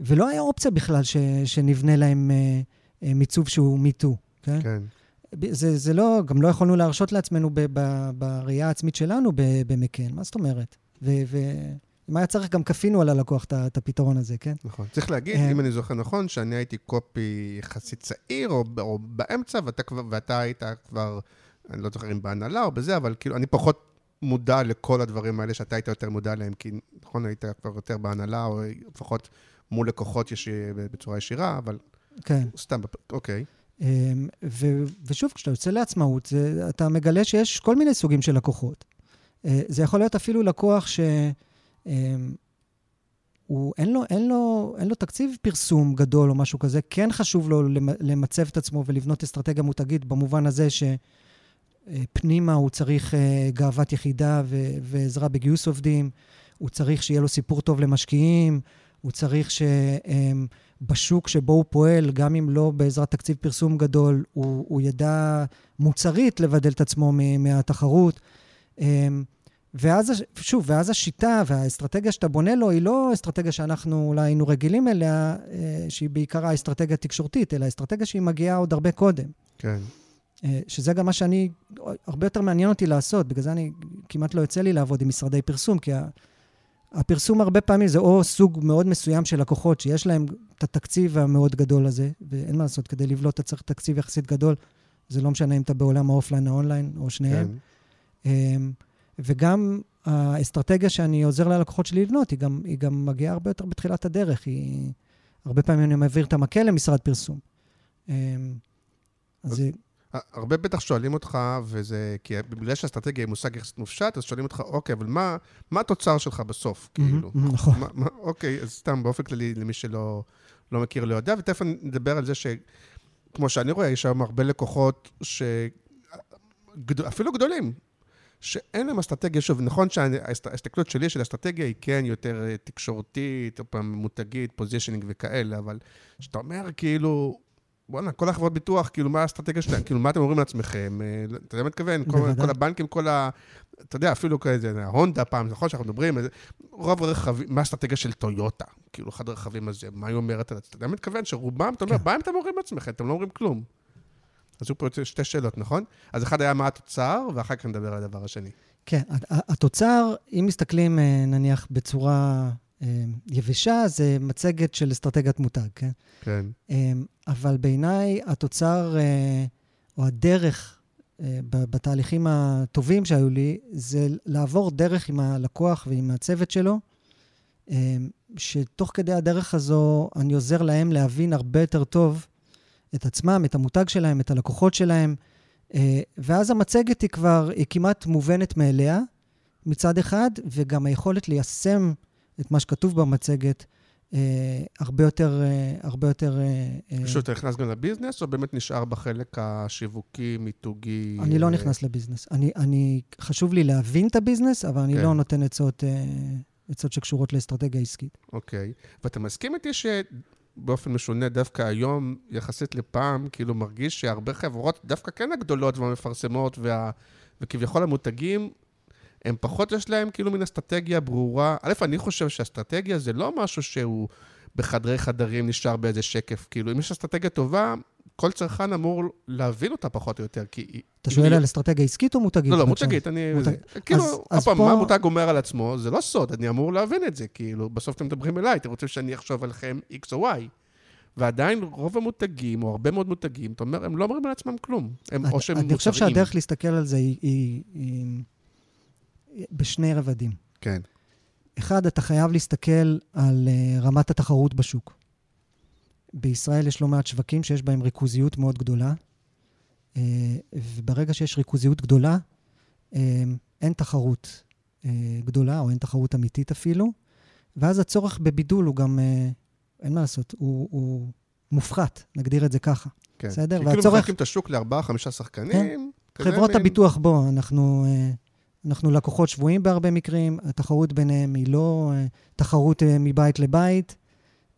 ולא היה אופציה בכלל ש, שנבנה להם אה, אה, מיצוב שהוא מיטו, כן? כן. זה, זה לא, גם לא יכולנו להרשות לעצמנו ב, ב, בראייה העצמית שלנו במקאן, מה זאת אומרת? ו, ו, אם היה צריך, גם כפינו על הלקוח את הפתרון הזה, כן? נכון. צריך להגיד, אה, אם אני זוכר נכון, שאני הייתי קופי יחסית צעיר, או, או באמצע, ואתה, כבר, ואתה היית כבר, אני לא זוכר אם בהנהלה או בזה, אבל כאילו, אני פחות מודע לכל הדברים האלה שאתה היית יותר מודע להם, כי נכון, היית כבר יותר בהנהלה, או לפחות מול לקוחות יש, בצורה ישירה, אבל... כן. סתם, אוקיי. אמ, ו, ושוב, כשאתה יוצא לעצמאות, זה, אתה מגלה שיש כל מיני סוגים של לקוחות. אה, זה יכול להיות אפילו לקוח ש... אמ, הוא, אין לו, אין, לו, אין לו תקציב פרסום גדול או משהו כזה, כן חשוב לו למצב את עצמו ולבנות אסטרטגיה מותגית במובן הזה שפנימה הוא צריך אה, גאוות יחידה ועזרה בגיוס עובדים, הוא צריך שיהיה לו סיפור טוב למשקיעים, הוא צריך שבשוק אמ, שבו הוא פועל, גם אם לא בעזרת תקציב פרסום גדול, הוא, הוא ידע מוצרית לבדל את עצמו מהתחרות. אמ, ואז, שוב, ואז השיטה והאסטרטגיה שאתה בונה לו היא לא אסטרטגיה שאנחנו אולי היינו רגילים אליה, אה, שהיא בעיקר האסטרטגיה התקשורתית, אלא אסטרטגיה שהיא מגיעה עוד הרבה קודם. כן. אה, שזה גם מה שאני, הרבה יותר מעניין אותי לעשות, בגלל זה אני, כמעט לא יוצא לי לעבוד עם משרדי פרסום, כי הפרסום הרבה פעמים זה או סוג מאוד מסוים של לקוחות שיש להם את התקציב המאוד גדול הזה, ואין מה לעשות, כדי לבלוט אתה צריך תקציב יחסית גדול, זה לא משנה אם אתה בעולם ה offline או האונליין, או שניהם. כן. אמ, וגם האסטרטגיה שאני עוזר ללקוחות שלי לבנות, היא גם, היא גם מגיעה הרבה יותר בתחילת הדרך. היא, הרבה פעמים אני מעביר את המקל למשרד פרסום. אמ, אז אז-. הרבה בטח שואלים אותך, וזה... כי בגלל שהאסטרטגיה היא מושג יחסית מופשט, אז שואלים אותך, אוקיי, אבל מה, מה התוצר שלך בסוף, כאילו? נכון. מה, מה, אוקיי, אז סתם באופן כללי, למי שלא לא מכיר, לא יודע, ותכף נדבר על זה שכמו שאני רואה, יש היום הרבה לקוחות ש... גד... אפילו גדולים, שאין להם אסטרטגיה. שוב, נכון שההסתכלות שלי של אסטרטגיה היא כן יותר אה, תקשורתית, או פעם מותגית, פוזישנינג וכאלה, אבל כשאתה אומר כאילו, בואנה, כל החברות ביטוח, כאילו, מה האסטרטגיה שלהם? כאילו, מה אתם אומרים לעצמכם? אה, אתה יודע מה מתכוון? כל, הבנקים, כל ה... אתה יודע, אפילו כזה, ההונדה פעם, נכון שאנחנו מדברים, רוב הרכבים, מה האסטרטגיה של טויוטה? כאילו, אחד הרכבים הזה, מה היא אומרת? אתה יודע מה מתכוון? שרובם, אתה אומר, כן. מה אתם אומרים לעצמכם? אתם לא אומרים כלום. אז היו פה שתי שאלות, נכון? אז אחד היה מה התוצר, ואחר כך נדבר על הדבר השני. כן, התוצר, אם מסתכלים אה, נניח בצורה יבשה, זה מצגת של אסטרטגיית מותג, כן? כן. אה, אבל בעיניי התוצר, אה, או הדרך אה, בתהליכים הטובים שהיו לי, זה לעבור דרך עם הלקוח ועם הצוות שלו, אה, שתוך כדי הדרך הזו אני עוזר להם להבין הרבה יותר טוב את עצמם, את המותג שלהם, את הלקוחות שלהם, אה, ואז המצגת היא כבר, היא כמעט מובנת מאליה מצד אחד, וגם היכולת ליישם את מה שכתוב במצגת אה, הרבה יותר, אה, הרבה יותר... אה, אה, פשוט אתה נכנס גם לביזנס, או באמת נשאר בחלק השיווקי, מיתוגי? אני לא אה, נכנס לביזנס. אני, אני, חשוב לי להבין את הביזנס, אבל אני כן. לא נותן עצות, אה, עצות שקשורות לאסטרטגיה עסקית. אוקיי. ואתה מסכים איתי שבאופן משונה, דווקא היום, יחסית לפעם, כאילו מרגיש שהרבה חברות, דווקא כן הגדולות והמפרסמות, וה... וכביכול המותגים, הם פחות יש להם כאילו מין אסטרטגיה ברורה. א', אני חושב שאסטרטגיה זה לא משהו שהוא בחדרי חדרים נשאר באיזה שקף. כאילו, אם יש אסטרטגיה טובה, כל צרכן אמור להבין אותה פחות או יותר, כי... אתה שואל היא- על אסטרטגיה עסקית או מותגית? לא, לא? מותגית, אני... מותג- זה- כאילו, עוד פעם, פה- מה מותג אומר על עצמו, זה לא סוד, אני אמור להבין את זה, כאילו, בסוף אתם מדברים אליי, אתם רוצים שאני אחשוב עליכם X או Y. ועדיין רוב המותגים, או הרבה מאוד מותגים, אתה אומר, הם לא אומרים על עצמם כלום. הם, או שהם אני חושב. שהדרך להסתכל על זה היא, היא, היא בשני רבדים. כן, אחד, אתה חייב להסתכל על uh, רמת התחרות בשוק. בישראל יש לא מעט שווקים שיש בהם ריכוזיות מאוד גדולה, uh, וברגע שיש ריכוזיות גדולה, uh, אין תחרות uh, גדולה, או אין תחרות אמיתית אפילו, ואז הצורך בבידול הוא גם, uh, אין מה לעשות, הוא, הוא מופחת, נגדיר את זה ככה. כן. בסדר, כי כאילו והצורך- מחלקים את השוק לארבעה, חמישה שחקנים. כזה חברות מין- הביטוח, בוא, אנחנו, אה, אנחנו לקוחות שבויים בהרבה מקרים, התחרות ביניהם היא לא אה, תחרות אה, מבית לבית,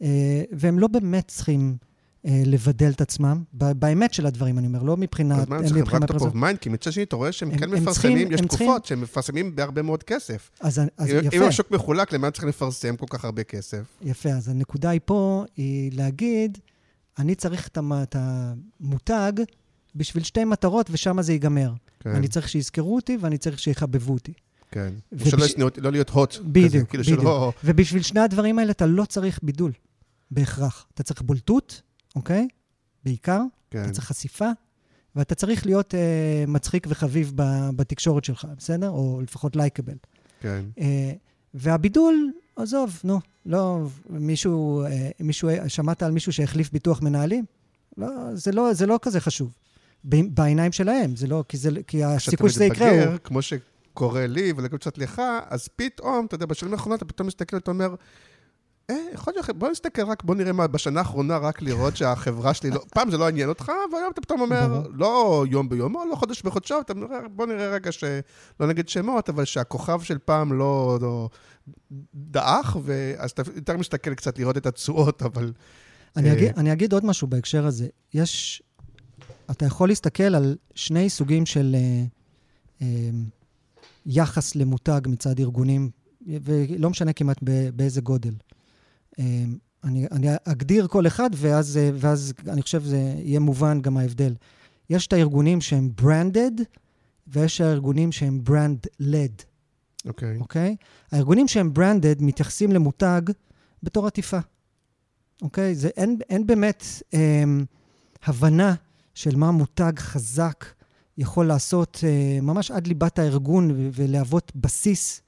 אה, והם לא באמת צריכים לבדל את עצמם, באמת של הדברים, אני אומר, לא מבחינת... אז מה הם צריכים? רק top mind? כי מצד שני, אתה רואה שהם הם- כן מפרסמים, יש תקופות שהם מפרסמים בהרבה מאוד כסף. אז, יפה, אם השוק מחולק, למה צריכים לפרסם כל כך הרבה כסף? יפה. אז הנקודה היא פה, היא להגיד, אני צריך את המותג בשביל שתי מטרות, ושם זה ייגמר. כן, אני צריך שיזכרו אותי, ואני צריך שיחבבו אותי. כן. ובש- שלא ישנאו אותי, לא להיות הוט. בדיוק, כאילו בדיוק. שלא... ובשביל שני הדברים האלה אתה לא צריך בידול, בהכרח. אתה צריך בולטות, אוקיי? בעיקר. כן, אתה צריך חשיפה, ואתה צריך להיות אה, מצחיק וחביב ב, בתקשורת שלך, בסדר? או לפחות לייקבל. כן. אה, והבידול, עזוב, נו, לא, מישהו, אה, מישהו, שמעת על מישהו שהחליף ביטוח מנהלים? לא, זה לא, זה לא כזה חשוב. בעיניים שלהם, זה לא, כי, זה, כי הסיכוי שזה יקרה הוא... כמו שקורה לי ולקבוצת לך, אז פתאום, אתה יודע, בשנים האחרונות אתה פתאום מסתכל ואתה אומר, אה, יכול להיות, בוא נסתכל רק, בוא נראה מה בשנה האחרונה, רק לראות שהחברה שלי לא... פעם זה לא עניין אותך, והיום אתה פתאום אומר. לא יום ביומו, לא חודש בחודשו, אתה אומר, בוא נראה רגע ש... לא נגיד שמות, אבל שהכוכב של פעם לא, לא דעך, ואז אתה יותר מסתכל קצת לראות את התשואות, אבל... אני אה, אגיד, אני אגיד עוד משהו בהקשר הזה. יש, אתה יכול להסתכל על שני סוגים של אה, אה, יחס למותג מצד ארגונים, ולא משנה כמעט ב, באיזה גודל. אה, אני, אני אגדיר כל אחד, ואז, אה, ואז אני חושב שזה יהיה מובן גם ההבדל. יש את הארגונים שהם branded, ויש הארגונים שהם brand-led. אוקיי. אוקיי? הארגונים שהם branded מתייחסים למותג בתור עטיפה, אוקיי? זה אין, אין באמת אמ, הבנה של מה מותג חזק יכול לעשות אה, ממש עד ליבת הארגון ולהוות בסיס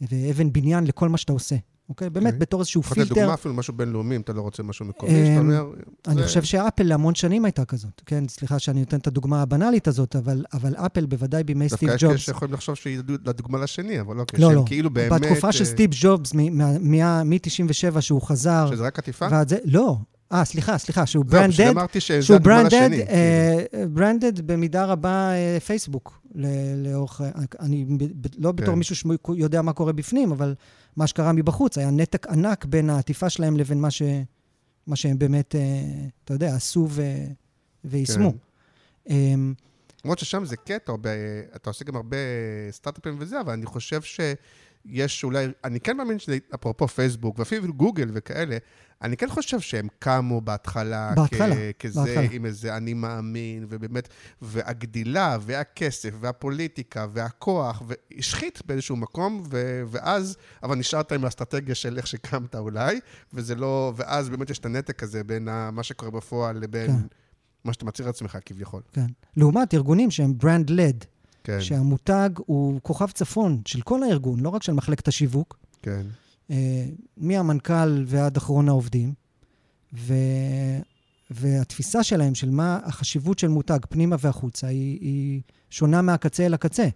ואבן בניין לכל מה שאתה עושה, אוקיי? באמת, אוקיי. בתור איזשהו פילטר. דוגמה אפילו משהו בינלאומי, אם אתה לא רוצה משהו מקומי, אמ, שאתה אומר... אני חושב שאפל להמון שנים הייתה כזאת. כן, סליחה שאני נותן את הדוגמה הבנאלית הזאת, אבל, אבל אפל בוודאי בימי סטיב דווקא יש כאלה ג'ובס. שיכולים לחשוב שהיא לדוגמה לשני, אבל לא, לא, כשהם לא. כאילו באמת... בתקופה של אה, סטיב ג'ובס, מ-97 שהוא חזר, שזה רק עטיפה? זה, לא. אה, סליחה, סליחה, שהוא זהו, פשוט ברנדד, אמרתי שזה שהוא הדוגמה ברנדד, לשני. כאילו. ברנדד במידה רבה אה, פייסבוק, ל- לאורך, אני ב- לא בתור כן. מישהו שיודע מה קורה בפנים, אבל מה שקרה מבחוץ, היה נתק ענק בין העטיפה שלהם לבין מה, ש, מה שהם באמת, אה, אתה יודע, עשו ו, ויישמו. כן. אמ, למרות ששם זה קטע, אתה עושה גם הרבה סטארט-אפים וזה, אבל אני חושב שיש אולי, אני כן מאמין שזה, אפרופו פייסבוק, ואפילו גוגל וכאלה, אני כן חושב שהם קמו בהתחלה, בהתחלה, כ- כזה, בהתחלה. עם איזה אני מאמין, ובאמת, והגדילה, והכסף, והפוליטיקה, והכוח, והשחית באיזשהו מקום, ו- ואז, אבל נשארת עם האסטרטגיה של איך שקמת אולי, וזה לא, ואז באמת יש את הנתק הזה בין ה- מה שקורה בפועל לבין כן. מה שאתה מצהיר לעצמך כביכול. כן. לעומת ארגונים שהם ברנד לד, כן, שהמותג הוא כוכב צפון של כל הארגון, לא רק של מחלקת השיווק, כן. אה, מהמנכ"ל ועד אחרון העובדים, ו... והתפיסה שלהם של מה החשיבות של מותג פנימה והחוצה היא, היא שונה מהקצה אל הקצה.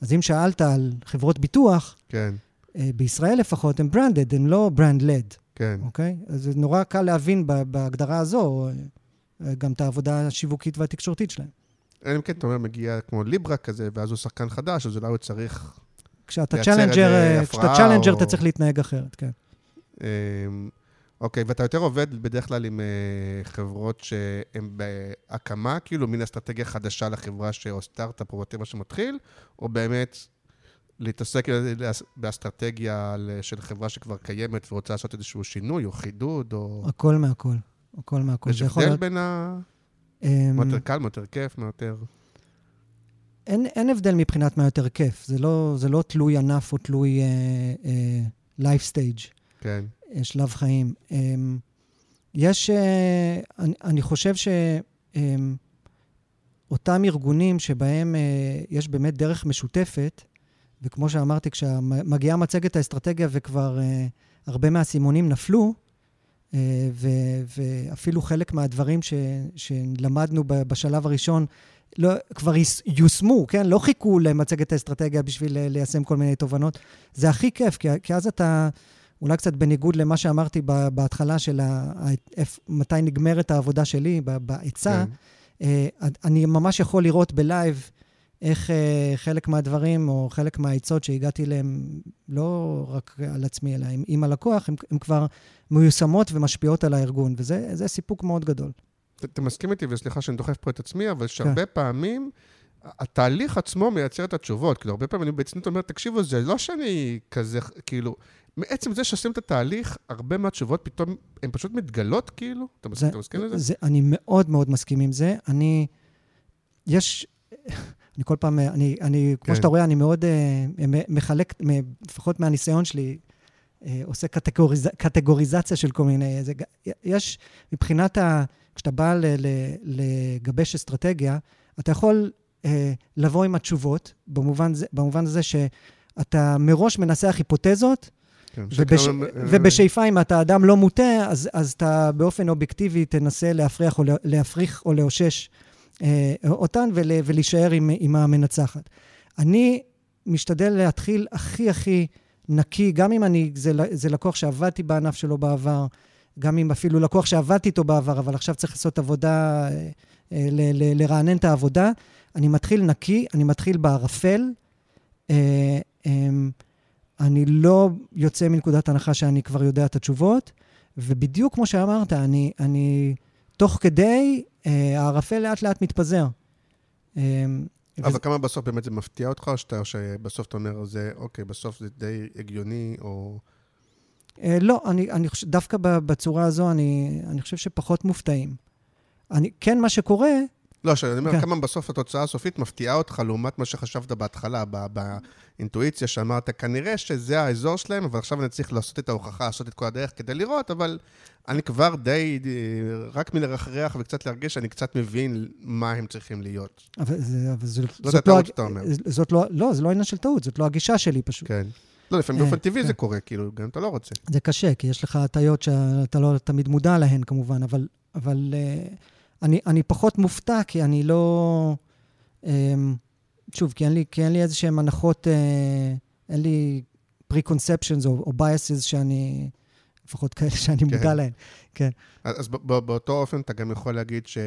אז אם שאלת על חברות ביטוח, כן, אה, בישראל לפחות הם branded, הם לא brand-led, כן. אוקיי? אז זה נורא קל להבין בהגדרה הזו אה, גם את העבודה השיווקית והתקשורתית שלהם. אלא אם כן, אתה אומר, מגיע כמו ליברה כזה, ואז הוא שחקן חדש, אז אולי הוא צריך... כשאתה challenger, אה, כשאתה challenger או- אתה צריך להתנהג אחרת, כן. אמ, אוקיי, ואתה יותר עובד בדרך כלל עם אה, חברות שהן בהקמה, כאילו מין אסטרטגיה חדשה לחברה או סטארט-אפ או whatever שמתחיל, או באמת להתעסק באסטרטגיה ל- של חברה שכבר קיימת ורוצה לעשות איזשהו שינוי או חידוד, או... הכל מהכל, הכל מהכל. יש הבדל בין ה... אמ, מה יותר קל, מה יותר כיף, מה יותר... אין, אין הבדל מבחינת מה יותר כיף. זה לא, זה לא תלוי ענף או תלוי uh, life stage, כן, uh, שלב חיים. Um, יש, uh, אני, אני חושב שאותם um, ארגונים שבהם uh, יש באמת דרך משותפת, וכמו שאמרתי, כשמגיעה מצגת האסטרטגיה וכבר uh, הרבה מהאסימונים נפלו, ו- ואפילו חלק מהדברים ש- שלמדנו בשלב הראשון, לא, כבר יושמו, כן? לא חיכו למצגת האסטרטגיה בשביל אה, ליישם כל מיני תובנות. זה הכי כיף, כי, כי אז אתה, אולי קצת בניגוד למה שאמרתי בהתחלה של ה, מתי נגמרת העבודה שלי בעצה, כן. אה, אני ממש יכול לראות בלייב איך אה, חלק מהדברים, או חלק מהעצות שהגעתי אליהם, לא רק על עצמי, אלא עם, עם הלקוח, הן כבר מיושמות ומשפיעות על הארגון, וזה זה סיפוק מאוד גדול. אתה- מסכים איתי, וסליחה שאני דוחף פה את עצמי, אבל כן. שהרבה פעמים התהליך עצמו מייצר את התשובות. כאילו, הרבה פעמים אני בעצמי אומר, תקשיבו, זה לא שאני כזה, כאילו, מעצם זה שעושים את התהליך, הרבה מהתשובות פתאום, הן פשוט מתגלות, כאילו? אתה מסכים אתה מסכים לזה? זה, אני מאוד מאוד מסכים עם זה. אני, יש, אני כל פעם, אני, אני כמו כן. שאתה רואה, אני מאוד אה, מ- מחלק, לפחות מהניסיון שלי, אה, עושה קטגוריז, קטגוריזציה של כל מיני... זה, יש, מבחינת ה... כשאתה בא ל, ל, לגבש אסטרטגיה, אתה יכול אה, לבוא עם התשובות, במובן, זה, במובן הזה שאתה מראש מנסח היפותזות, כן, ובש... שכמה- ובשאיפה, אם אתה אדם לא מוטה, אז, אז אתה באופן אובייקטיבי תנסה להפריח או לה- להפריך או לאושש אה, אותן ול, ולהישאר עם, עם המנצחת. אני משתדל להתחיל הכי הכי נקי, גם אם אני, זה, זה לקוח שעבדתי בענף שלו בעבר, גם אם אפילו לקוח שעבדתי איתו בעבר, אבל עכשיו צריך לעשות עבודה, אה, אה, ל, ל, לרענן את העבודה. אני מתחיל נקי, אני מתחיל בערפל. אה, אה, אני לא יוצא מנקודת הנחה שאני כבר יודע את התשובות, ובדיוק כמו שאמרת, אני, אני תוך כדי, אה, הערפל לאט לאט מתפזר. אה, אבל כמה בסוף באמת זה מפתיע אותך, או שבסוף אתה אומר, זה, אוקיי, בסוף זה די הגיוני, או... אה, לא, אני, אני חושב, דווקא בצורה הזו, אני, אני חושב שפחות מופתעים. אני, כן, מה שקורה, לא, שאני אומר, כן. כמה בסוף התוצאה הסופית מפתיעה אותך לעומת מה שחשבת בהתחלה, באינטואיציה שאמרת, כנראה שזה האזור שלהם, אבל עכשיו אני צריך לעשות את ההוכחה, לעשות את כל הדרך כדי לראות, אבל אני כבר די, רק מלרחרח וקצת להרגיש, אני קצת מבין מה הם צריכים להיות. אבל, זה, אבל זה, זאת זאת, לא, שאתה אומר. זאת לא, לא, זה לא עניין של טעות, זאת לא הגישה שלי פשוט. כן. לא, לפעמים אה, באופן טבעי כן. זה קורה, כאילו, גם אם אתה לא רוצה. זה קשה, כי יש לך הטיות שאתה לא תמיד מודע להן כמובן, אבל, אבל uh, אני, אני פחות מופתע, כי אני לא... Um, שוב, כי אין לי, כי אין לי איזה שהן הנחות, uh, אין לי preconceptions או, או biases שאני, לפחות כאלה שאני כן. מודע להן. כן, אז אז ב- ב- באותו אופן אתה גם יכול להגיד ש...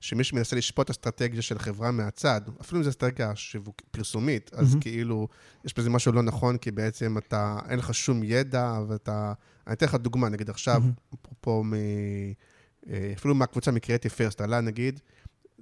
שמי שמנסה לשפוט אסטרטגיה של חברה מהצד, אפילו אם זו אסטרטגיה שיווק... פרסומית, אז מהמם. כאילו, יש בזה משהו לא נכון, כי בעצם אתה, אין לך שום ידע, ואתה... אני אתן לך דוגמה, נגיד עכשיו. אפרופו מ... אה, אפילו מהקבוצה מקריאטיב פירסט, עלה נגיד,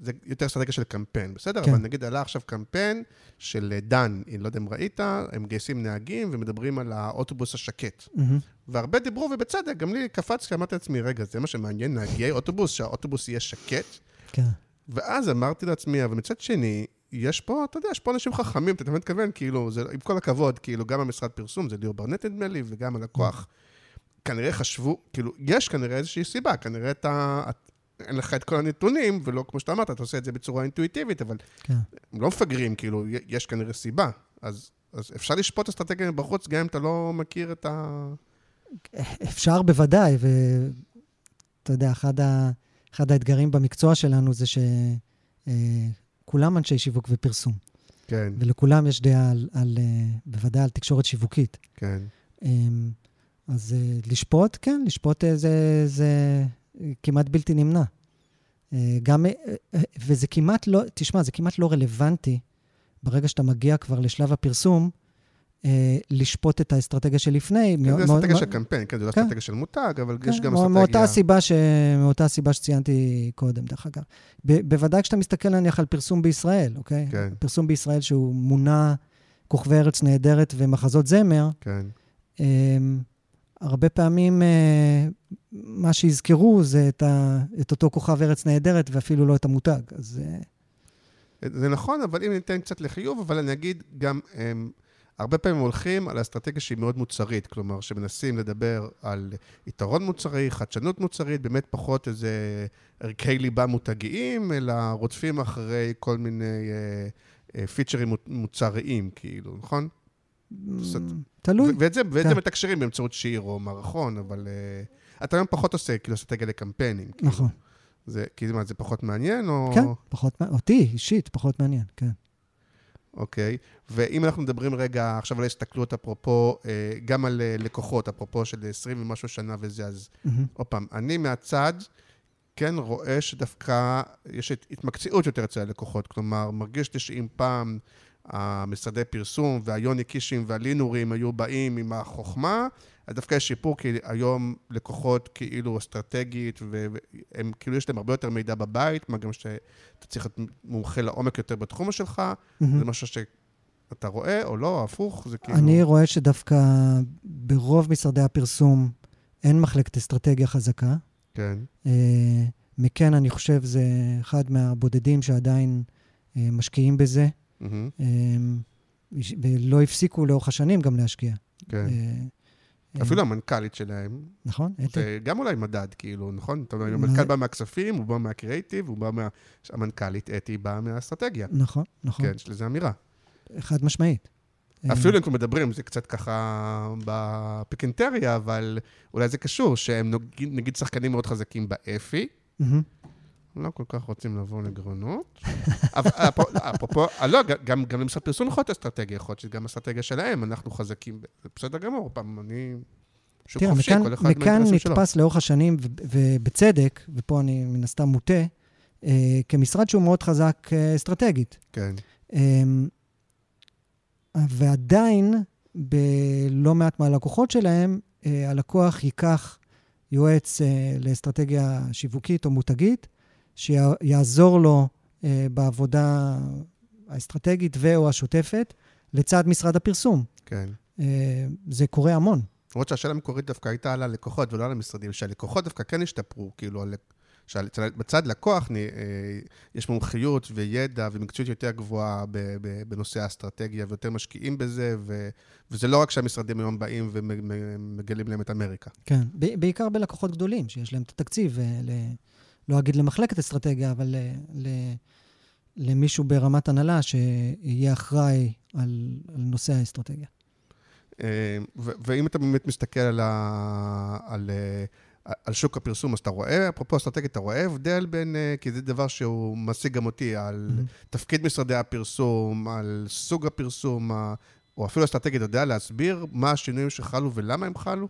זה יותר אסטרטגיה של קמפיין, בסדר? כן. אבל נגיד עלה עכשיו קמפיין של אה, דן, אני לא יודע אם ראית, הם מגייסים נהגים ומדברים על האוטובוס השקט. מהמם. והרבה דיברו, ובצדק, גם לי קפצתי, אמרתי לעצמי, רגע, זה מה שמעניין, נהגי אוטובוס, שהאוטובוס יהיה שקט? כן. ואז אמרתי לעצמי, אבל מצד שני, יש פה, אתה יודע, יש פה אנשים חכמים, אתה מתכוון, כאילו, זה, עם כל הכבוד, כאילו, גם המשרד פרסום, זה ליאור ברנט נדמה לי, וגם הלקוח, כנראה חשבו, כאילו, יש כנראה איזושהי סיבה, כנראה אתה, את, אין לך את כל הנתונים, ולא כמו שאתה אמרת, אתה עושה את זה בצורה אינטואיטיבית, אבל כן. הם לא מפגרים, כאילו, יש כנראה סיבה. אז, אז אפשר לשפוט אסטרטגיה מבחוץ, גם אם אתה לא מכיר את ה... אפשר בוודאי, ואתה יודע, אחד, ה... אחד האתגרים במקצוע שלנו זה שכולם אנשי שיווק ופרסום, כן, ולכולם יש דעה על, על, אה, בוודאי על תקשורת שיווקית. כן. אז אה, לשפוט, כן, לשפוט אה, זה, זה כמעט בלתי נמנע. אה, גם, אה, וזה כמעט לא, תשמע, זה כמעט לא רלוונטי ברגע שאתה מגיע כבר לשלב הפרסום, לשפוט את האסטרטגיה שלפני. כן, זה אסטרטגיה של קמפיין, כן, זה לא כן. אסטרטגיה של מותג, אבל יש כן, גם אסטרטגיה... מאותה סיבה, ש... מאותה סיבה שציינתי קודם, דרך אגב. בוודאי כשאתה מסתכל נניח על פרסום בישראל, אוקיי? כן. פרסום בישראל שהוא מונע כוכבי ארץ נהדרת ומחזות זמר, כן, אמ, הרבה פעמים אה, מה שיזכרו זה את, ה... את אותו כוכב ארץ נהדרת ואפילו לא את המותג. אז אה, זה נכון, אבל אם ניתן קצת לחיוב, אבל אני אגיד גם, הם, הרבה פעמים הולכים על אסטרטגיה שהיא מאוד מוצרית, כלומר, שמנסים לדבר על יתרון מוצרי, חדשנות מוצרית, באמת פחות איזה ערכי ליבה מותגיים, אלא רודפים אחרי כל מיני אה, אה, פיצ'רים מו- מוצריים, כאילו, נכון? תלוי. ואת זה, כן. מתקשרים באמצעות שיר או מערכון, אבל uh, אתה היום פחות עושה כאילו אסטרטגיה לקמפיינים. כאילו. נכון. זה, כי מה, זה פחות מעניין, או... כן, פחות, מע- אותי אישית פחות מעניין, כן. אוקיי. ואם אנחנו מדברים רגע עכשיו על הסתכלות, אפרופו, אה, גם על אה, לקוחות, אפרופו של 20 ומשהו שנה וזה, אז. עוד פעם, אני מהצד כן רואה שדווקא יש התמקצעות יותר אצל הלקוחות. כלומר, מרגיש לי שאם פעם המשרדי פרסום והיוני קישים והלינורים היו באים עם החוכמה, אז דווקא יש שיפור, כי היום לקוחות כאילו אסטרטגית, והם כאילו יש להם הרבה יותר מידע בבית, מה גם שאתה צריך להיות מומחה לעומק יותר בתחום שלך, מהמם. זה משהו שאתה רואה, או לא, הפוך, זה כאילו... אני רואה שדווקא ברוב משרדי הפרסום אין מחלקת אסטרטגיה חזקה. כן, אה, מכן, אני חושב, זה אחד מהבודדים שעדיין אה, משקיעים בזה, אה, ולא הפסיקו לאורך השנים גם להשקיע. כן. אה, אה, אפילו המנכ"לית שלהם, נכון, אתי? זה גם אולי מדד, כאילו, נכון? אתה מה- המנכ"ל בא מהכספים, הוא בא מהקריאיטיב, הוא בא מה... המנכ"לית אתי באה מהאסטרטגיה. נכון, נכון. כן, יש לזה אמירה. חד משמעית. אה, אפילו אם כבר מדברים, זה קצת ככה בפיקנטריה, אבל אולי זה קשור, שהם נגיד, שחקנים מאוד חזקים באפי, מהמם. לא כל כך רוצים לבוא לגרונות. אפרופו- אה, לא, גם- גם למשרד פרסום יכול להיות אסטרטגיה, יכול להיות שזה גם אסטרטגיה שלהם, אנחנו חזקים, זה בסדר גמור, פעם אני... שוק תראה, חופשי, מכאן, כל אחד מכאן מהאינטרסים שלו. נתפס לאורך השנים, ובצדק, ופה אני מן הסתם מוטה, אה, כמשרד שהוא מאוד חזק אה, אסטרטגית. כן, אמ, ועדיין, בלא מעט מהלקוחות שלהם, אה, הלקוח ייקח יועץ אה, לאסטרטגיה שיווקית או מותגית, שיעזור לו אה, בעבודה האסטרטגית ו/או השוטפת, לצד משרד הפרסום. כן. אה, זה קורה המון. למרות שהשאלה המקורית דווקא הייתה על הלקוחות ולא על המשרדים, שהלקוחות דווקא כן השתפרו, כאילו, על- שעל- בצד לקוח אה, יש מומחיות וידע ומקצועיות יותר גבוהה בנושא האסטרטגיה, ויותר משקיעים בזה, ו- וזה לא רק שהמשרדים היום באים ומגלים להם את אמריקה. כן. בעיקר בלקוחות גדולים, שיש להם את התקציב, ל... לא אגיד למחלקת אסטרטגיה, אבל ל... ל... למישהו ברמת הנהלה שיהיה אחראי על, על נושא האסטרטגיה. אה, ואם אתה באמת מסתכל על, ה- על, אה, על שוק הפרסום, אז אתה רואה, אפרופו אסטרטגית, אתה רואה הבדל בין, אה, כי זה דבר שהוא משיג גם אותי, על Mm-hmm. תפקיד משרדי הפרסום, על סוג הפרסום, או אפילו אסטרטגית, אתה יודע להסביר מה השינויים שחלו ולמה הם חלו?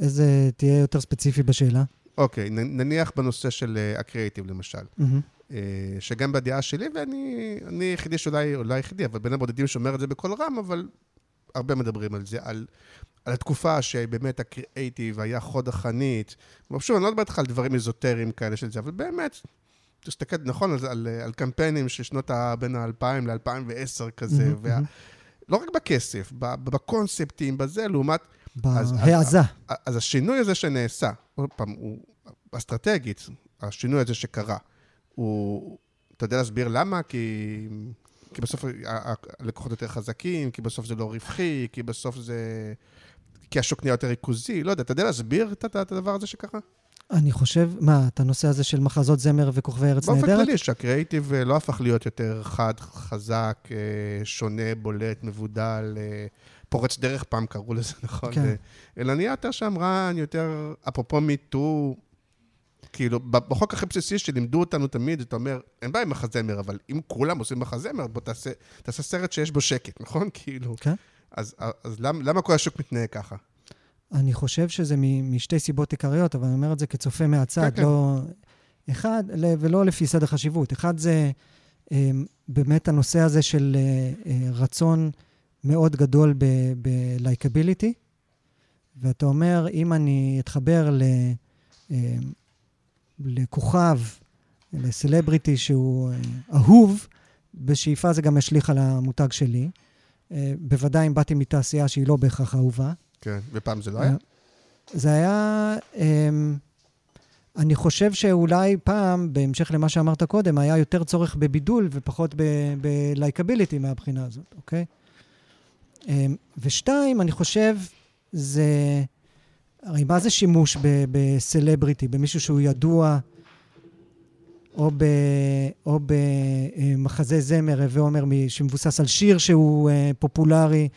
איזה, תהיה יותר ספציפי בשאלה. אוקיי, נניח בנושא של אה, הקריאיטיב למשל. אה, שגם בדעה שלי, ואני אני היחידי שאולי, אולי היחידי, אבל בין הבודדים שאומר את זה בקול רם, אבל הרבה מדברים על זה, על, על התקופה שבאמת הקריאייטיב היה חוד החנית. ושוב, אני לא מדבר איתך על דברים איזוטריים כאלה של זה, אבל באמת, תסתכל, נכון, על, על, על קמפיינים של שנות ה... בין ה-2000 ל-2010 כזה, מהמם, וה. לא רק בכסף, בקונספטים, בזה, לעומת... אז- בהעזה. אז השינוי הזה שנעשה, עוד פעם, הוא אסטרטגית, השינוי הזה שקרה, הוא, אתה יודע להסביר למה? כי, כי בסוף הלקוחות יותר חזקים, כי בסוף זה לא רווחי, כי בסוף זה... כי השוק נהיה יותר ריכוזי, לא יודע, אתה יודע להסביר את, את, את הדבר הזה שקרה? אני חושב, מה, את הנושא הזה של מחזות זמר וכוכבי ארץ באופן נהדרת? כללי, שהקריאיטיב אה, לא הפך להיות יותר חד, חזק, אה, שונה, בולט, מבודל, אה, פורץ דרך, פעם קראו לזה, נכון? כן. ו- אלא נהיה יותר שמרן, יותר, אפרופו מיטו, כאילו, בחוק הכי בסיסי שלימדו אותנו תמיד, אתה אומר, אין בעיה עם מחזמר, אבל אם כולם עושים מחזמר, בוא תעשה, תעשה סרט שיש בו שקט, נכון? כאילו, כן. אז, אז למה, למה כל השוק מתנהג ככה? אני חושב שזה משתי סיבות עיקריות, אבל אני אומר את זה כצופה מהצד, כן, כן. לא... אחד, ל- ולא לפי סדר חשיבות. אחד זה אה, באמת הנושא הזה של אה, אה, רצון מאוד גדול ב-likability, ואתה אומר, אם אני אתחבר ל, אה, לכוכב, לסלבריטי שהוא אה, אהוב, בשאיפה זה גם ישליך על המותג שלי. אה, בוודאי אם באתי מתעשייה שהיא לא בהכרח אהובה. כן, ופעם זה לא היה? זה היה... אני חושב שאולי פעם, בהמשך למה שאמרת קודם, היה יותר צורך בבידול ופחות בלייקביליטי מהבחינה הזאת, אוקיי? אמ, ושתיים, אני חושב, זה... הרי מה זה שימוש בסלבריטי, במישהו שהוא ידוע, או, ב, או במחזה זמר, הווה אומר, שמבוסס על שיר שהוא אה, פופולרי,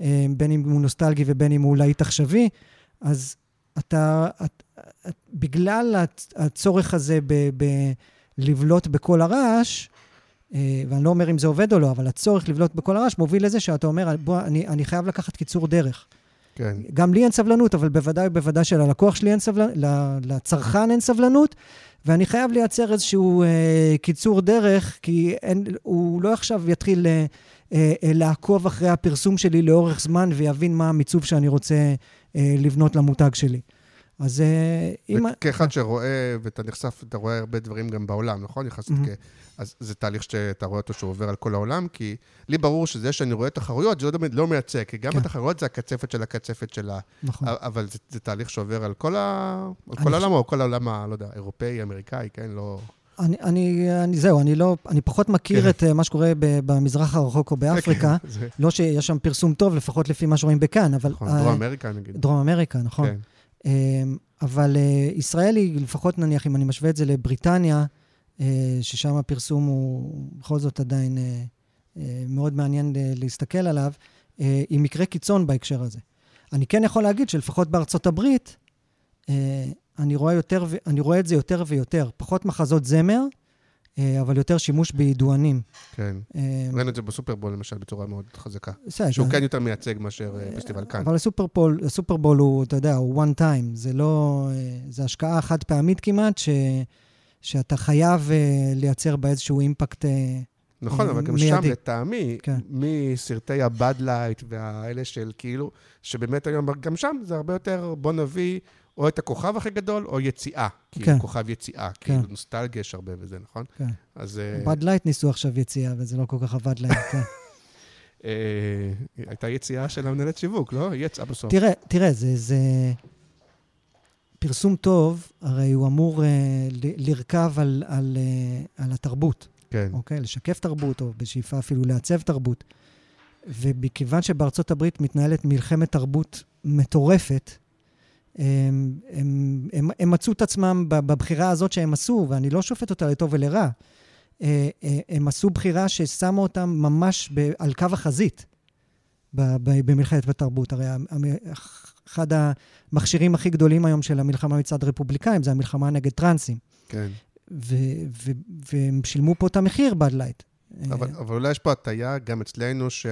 אה, בין אם הוא נוסטלגי ובין אם הוא להיט עכשווי, אז אתה, את, את, בגלל הצ- הצורך הזה ב, ב, לבלוט בכל הרעש, ואני לא אומר אם זה עובד או לא, אבל הצורך לבלוט בכל הרעש מוביל לזה שאתה אומר, בוא, אני, אני חייב לקחת קיצור דרך. כן. גם לי אין סבלנות, אבל בוודאי ובוודאי שללקוח שלי אין סבלנות, לצרכן אין סבלנות, ואני חייב לייצר איזשהו אה, קיצור דרך, כי אין, הוא לא עכשיו יתחיל אה, אה, אה, לעקוב אחרי הפרסום שלי לאורך זמן ויבין מה המיצוב שאני רוצה אה, לבנות למותג שלי. אז אה, אם... וכאחד שרואה, ואתה נחשף, אתה רואה הרבה דברים גם בעולם, נכון? יחסית. כ... אז זה תהליך שאתה רואה אותו שהוא עובר על כל העולם, כי לי ברור שזה שאני רואה תחרויות, זה לא, לא מייצג, כי גם כן. התחרויות זה הקצפת של הקצפת שלה, נכון. אבל זה, זה תהליך שעובר על כל, ה... על אני כל העולם, או כל העולם, ה- לא יודע, אירופאי, אמריקאי, כן? לא... אני, אני, אני, זהו, אני לא, אני פחות מכיר כן. את אה, מה שקורה ב- במזרח הרחוק או באפריקה. כן, זה- לא שיש שם פרסום טוב, לפחות לפי מה שרואים בכאן, אבל... נכון, אה, דרום אמריקה נגיד. דרום אמריקה, נכון. כן. אמ, אבל אה, ישראל היא, לפחות נניח, אם אני משווה את זה לבריטניה, אה, ששם הפרסום הוא בכל זאת עדיין אה, מאוד מעניין להסתכל עליו, היא מקרה קיצון בהקשר הזה. אני כן יכול להגיד שלפחות בארצות הברית, אני רואה, יותר, אני רואה את זה יותר ויותר. פחות מחזות זמר, אבל יותר שימוש בידוענים. כן. אה, ראינו את זה בסופרבול, למשל, בצורה מאוד חזקה. בסדר, שהוא כן יותר מייצג מאשר אה, פסטיבל כאן. אבל הסופרבול, הסופרבול הוא, אתה יודע, הוא one time. זה לא... אה, זה השקעה חד פעמית כמעט, ש, שאתה חייב אה, לייצר בה איזשהו אימפקט. אה, נכון, אבל גם מיידי. שם, לטעמי, כן. מסרטי ה Bud Light והאלה של כאילו, שבאמת היום, גם שם זה הרבה יותר, בוא נביא או את הכוכב הכי גדול, או יציאה. כאילו, כן. כוכב יציאה. כן. כאילו, נוסטלגיה יש הרבה בזה, נכון? כן. אז... אה, בד לייט ניסו עכשיו יציאה, וזה לא כל כך עבד להם, כן. אה, הייתה יציאה של המנהלת שיווק, לא? היא יצאה בסוף. תראה, תראה, זה, זה... פרסום טוב, הרי הוא אמור אה, לרכב על, על, אה, על התרבות. כן. אוקיי? לשקף תרבות, או בשאיפה אפילו לעצב תרבות. ומכיוון שבארצות הברית מתנהלת מלחמת תרבות מטורפת, הם, הם, הם, הם מצאו את עצמם בבחירה הזאת שהם עשו, ואני לא שופט אותה לטוב ולרע. אה, אה, הם עשו בחירה ששמה אותם ממש ב, על קו החזית. במלחמת התרבות. הרי אחד המכשירים הכי גדולים היום של המלחמה מצד רפובליקאים זה המלחמה נגד טרנסים. כן. והם שילמו פה את המחיר, Bud Light. אבל, אבל אולי יש פה הטיה גם אצלנו, שיש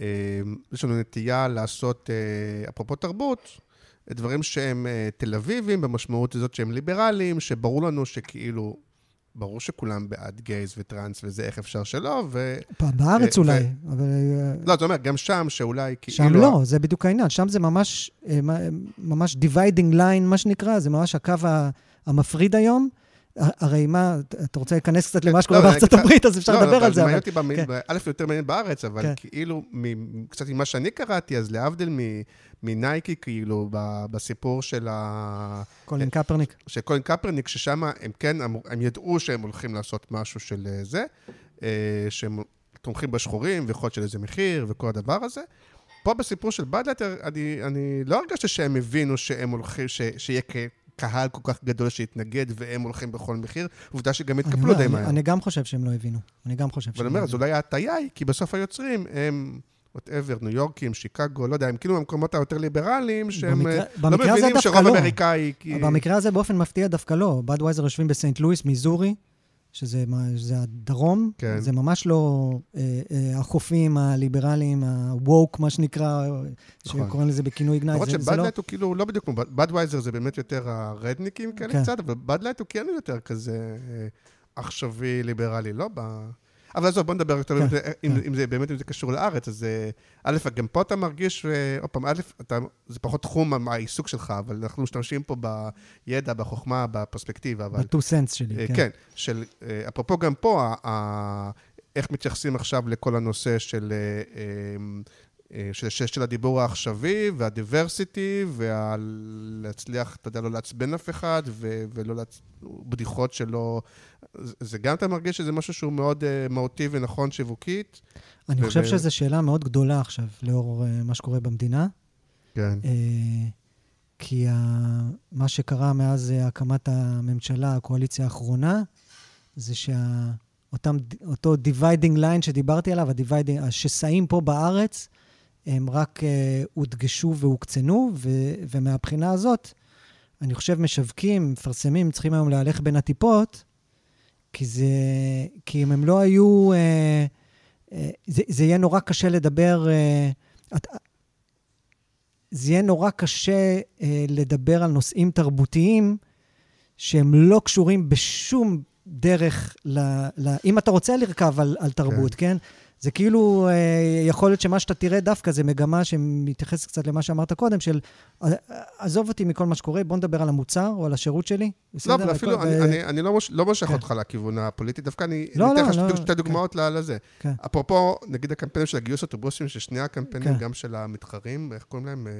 אה, לנו נטייה לעשות, אה, אפרופו תרבות, דברים שהם אה, תל אביבים, במשמעות הזאת שהם ליברליים, שברור לנו שכאילו ברור שכולם בעד גייז וטראנס וזה, איך אפשר שלא, ו... בארץ ו... אולי, ו... אבל... לא, זאת אומרת, גם שם, שאולי כאילו... שם לא, זה בדיוק העניין. שם זה ממש, ממש dividing line, מה שנקרא, זה ממש הקו המפריד היום. הרי מה, אתה רוצה להיכנס קצת למה שקורה לא, בארצות הברית, אז אפשר לא, לדבר על זה. מעניין אותי, כן. א', יותר מעניין בארץ, אבל כן. כאילו, קצת ממה שאני קראתי, אז להבדיל מנייקי, כאילו, בסיפור של ה... קולין קפרניק. של קולין קפרניק, ששם הם כן, הם ידעו שהם הולכים לעשות משהו של אה, זה, אה, שהם תומכים בשחורים, ויכול להיות של איזה מחיר, וכל הדבר הזה. פה בסיפור של Bud Light, אני, אני לא הרגשתי שהם הבינו שהם הולכים, ש, שיהיה קהל כל כך גדול שהתנגד, והם הולכים בכל מחיר. עובדה שגם התקפלו לא, די מהר. אני גם חושב שהם לא הבינו. אני גם חושב שהם לא הבינו. אבל אני אומר, אז אולי ההטייה היא, כי בסוף היוצרים הם... whatever, ניו יורקים, שיקגו, לא יודע, הם כאילו המקומות היותר ליברליים, שהם במקרה, לא מבינים שרוב לא. אמריקאי... כי... במקרה הזה באופן מפתיע דווקא לא. בדווייזר יושבים בסנט לואיס, מיזורי, שזה שזה הדרום, כן. זה ממש לא אה, אה, החופים הליברליים, ה-woke, מה שנקרא, נכון. שקוראים לזה בכינוי גנאי. למרות ש Bud Light לא... הוא כאילו לא בדיוק כמו, בדווייזר זה באמת יותר הרדניקים כאלה כן. קצת, אבל Bud Light הוא כן יותר כזה אה, עכשווי ליברלי, לא? ב... אבל עזוב, בוא נדבר יותר, כן, אם, כן. אם זה באמת, אם זה קשור לארץ, אז אה, א', גם פה אתה מרגיש, אה, עוד פעם, א', זה פחות תחום העיסוק שלך, אבל אנחנו משתמשים פה בידע, בחוכמה, בפרספקטיבה. ב-two sense שלי, אה, כן. כן, של, אפרופו גם פה, איך מתייחסים עכשיו לכל הנושא של... של, של, של הדיבור העכשווי והדיברסיטי, ולהצליח, אתה יודע, לא לעצבן אף אחד, ו, ולא לעצ... בדיחות שלא זה גם אתה מרגיש שזה משהו שהוא מאוד uh, מהותי ונכון שיווקית? אני ו- חושב שזו שאלה מאוד גדולה עכשיו, לאור uh, מה שקורה במדינה. כן. Uh, כי ה- מה שקרה מאז הקמת הממשלה, הקואליציה האחרונה, זה שאותו dividing line שדיברתי עליו, השסעים פה בארץ, הם רק uh, הודגשו והוקצנו, ו- ומהבחינה הזאת, אני חושב משווקים, מפרסמים, צריכים היום להלך בין הטיפות, כי זה... כי אם הם לא היו... אה, אה, זה, זה יהיה נורא קשה לדבר... אה, את, זה יהיה נורא קשה אה, לדבר על נושאים תרבותיים שהם לא קשורים בשום דרך ל... ל אם אתה רוצה לרכב על, על תרבות, כן? כן? זה כאילו, אה, יכול להיות שמה שאתה תראה דווקא זה מגמה שמתייחסת קצת למה שאמרת קודם, של אה, עזוב אותי מכל מה שקורה, בוא נדבר על המוצר או על השירות שלי. לא, אבל אפילו, אני, אני, אני לא, מוש, לא מושך כן. אותך לכיוון הפוליטי, דווקא אני לא, אתן לך לא, שתי לא, דוגמאות כן. לזה. כן. אפרופו, נגיד הקמפיינים של הגיוס אוטובוסים, ששני הקמפיינים, כן. גם של המתחרים, איך קוראים להם? אה,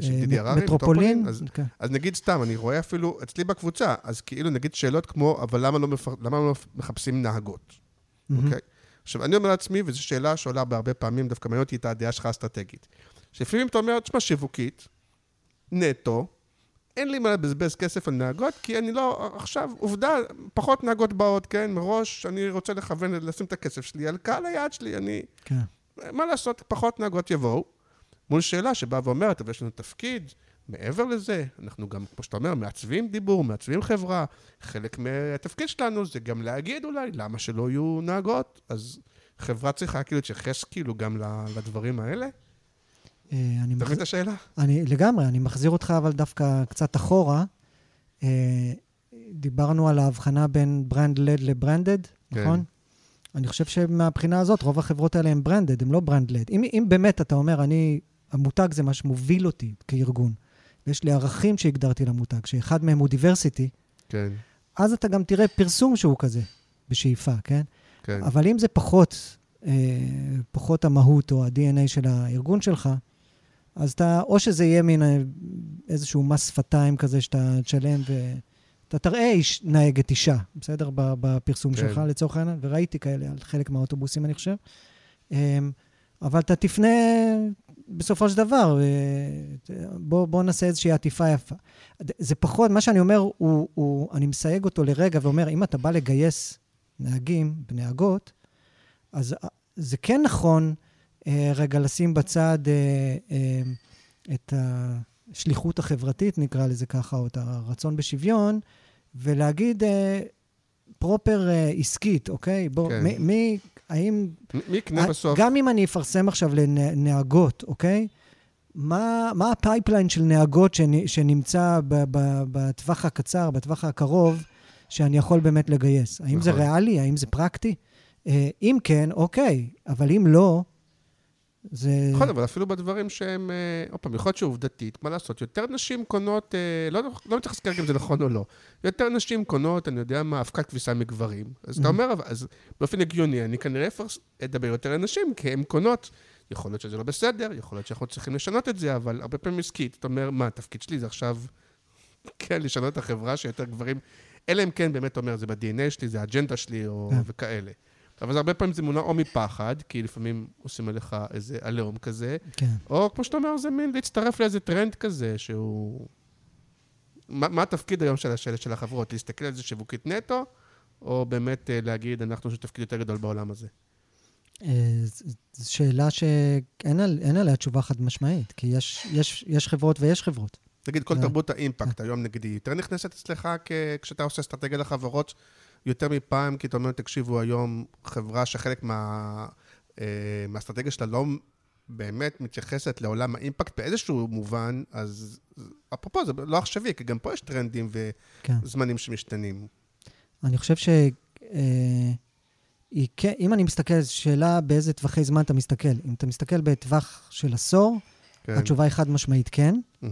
של דידי הררי, מטרופולין. אז, כן. אז נגיד סתם, אני רואה אפילו אצלי בקבוצה, אז כאילו נגיד שאלות כמו, אבל למה לא, מפר, למה לא מחפשים נהגות? אוקיי? Mm-hmm. Okay? עכשיו, אני אומר לעצמי, וזו שאלה שעולה בהרבה פעמים, דווקא מעניין אותי את הדעה שלך האסטרטגית. שלפעמים אתה אומר, תשמע, שיווקית, נטו, אין לי מה לבזבז כסף על נהגות, כי אני לא, עכשיו, עובדה, פחות נהגות באות, כן? מראש אני רוצה לכוון, לשים את הכסף שלי על קהל היעד שלי, אני... כן. מה לעשות, פחות נהגות יבואו, מול שאלה שבאה ואומרת, אבל יש לנו תפקיד, מעבר לזה, אנחנו גם, כמו שאתה אומר, מעצבים דיבור, מעצבים חברה. חלק מהתפקיד שלנו זה גם להגיד אולי, למה שלא יהיו נהגות? אז חברה צריכה כאילו להתייחס כאילו גם לדברים האלה? אה, אתה מבין את השאלה? אני, לגמרי, אני מחזיר אותך אבל דווקא קצת אחורה. אה, דיברנו על ההבחנה בין brand-led ל branded, כן. נכון? אני חושב שמבחינה הזאת, רוב החברות האלה הן branded, הן לא brand-led. אם, אם באמת אתה אומר, אני, המותג זה מה שמוביל אותי כארגון, ויש לי ערכים שהגדרתי למותג, שאחד מהם הוא diversity, כן. אז אתה גם תראה פרסום שהוא כזה, בשאיפה, כן? כן. אבל אם זה פחות, אה, פחות המהות או ה-DNA של הארגון שלך, אז אתה, או שזה יהיה מין אה, איזשהו מס שפתיים כזה שאתה תשלם ואתה תראה איש, נהגת אישה, בסדר? בפרסום כן. שלך לצורך העניין, וראיתי כאלה על חלק מהאוטובוסים, אני חושב. אבל אתה תפנה בסופו של דבר, אה, בוא, בוא נעשה איזושהי עטיפה יפה. זה פחות, מה שאני אומר, הוא, הוא, אני מסייג אותו לרגע ואומר, אם אתה בא לגייס נהגים ונהגות, אז אה, זה כן נכון אה, רגע לשים בצד את השליחות החברתית, נקרא לזה ככה, או את הרצון בשוויון, ולהגיד פרופר עסקית, אוקיי? בוא, כן. מי, מי, האם... מי יקנה בסוף? גם אם אני אפרסם עכשיו לנהגות, אוקיי? מה, מה ה pipeline של נהגות שנ, שנמצא בטווח הקצר, בטווח הקרוב, שאני יכול באמת לגייס? האם נכון. זה ריאלי? האם זה פרקטי? אה, אם כן, אוקיי, אבל אם לא, זה... נכון, אבל אפילו בדברים שהם, אה, עוד פעם, יכול להיות שעובדתית, מה לעשות, יותר נשים קונות, אה, לא, לא מתייחס כרגע אם זה נכון או לא, יותר נשים קונות, אני יודע מה, אבקת כביסה מגברים. אז אתה mm-hmm. אומר, אז באופן הגיוני, אני כנראה אדבר יותר לנשים, כי הן קונות. יכול להיות שזה לא בסדר, יכול להיות שאנחנו צריכים לשנות את זה, אבל הרבה פעמים עסקית, אתה אומר, מה, התפקיד שלי זה עכשיו, כן, לשנות את החברה שיותר גברים, אלא אם כן באמת אומר, זה ב-DNA שלי, זה האג'נדה שלי, או כן. וכאלה. אבל הרבה פעמים זה מונע או מפחד, כי לפעמים עושים עליך איזה עליהום כזה, כן. או כמו שאתה אומר, זה מין להצטרף לאיזה טרנד כזה, שהוא... מה, מה התפקיד היום של, של, של החברות? להסתכל על זה שיווקית נטו, או באמת אה, להגיד, אנחנו יש תפקיד יותר גדול בעולם הזה? אה, זו שאלה שאין על, עליה תשובה חד משמעית, כי יש, יש, יש חברות ויש חברות. תגיד, כל תרבות האימפקט היום נגדי, יותר נכנסת אצלך כשאתה עושה אסטרטגיה לחברות יותר מפעם, כי אתה אומר, תקשיבו, היום חברה שחלק מה, אה, מהאסטרטגיה שלה לא באמת מתייחסת לעולם האימפקט באיזשהו מובן, אז אפרופו, זה לא עכשווי, כי גם פה יש טרנדים כן. וזמנים כן. שמשתנים. אני חושב ש... אה, כן, אם אני מסתכל, שאלה באיזה טווחי זמן אתה מסתכל. אם אתה מסתכל בטווח של עשור, כן. התשובה היא חד משמעית כן. Mm-hmm.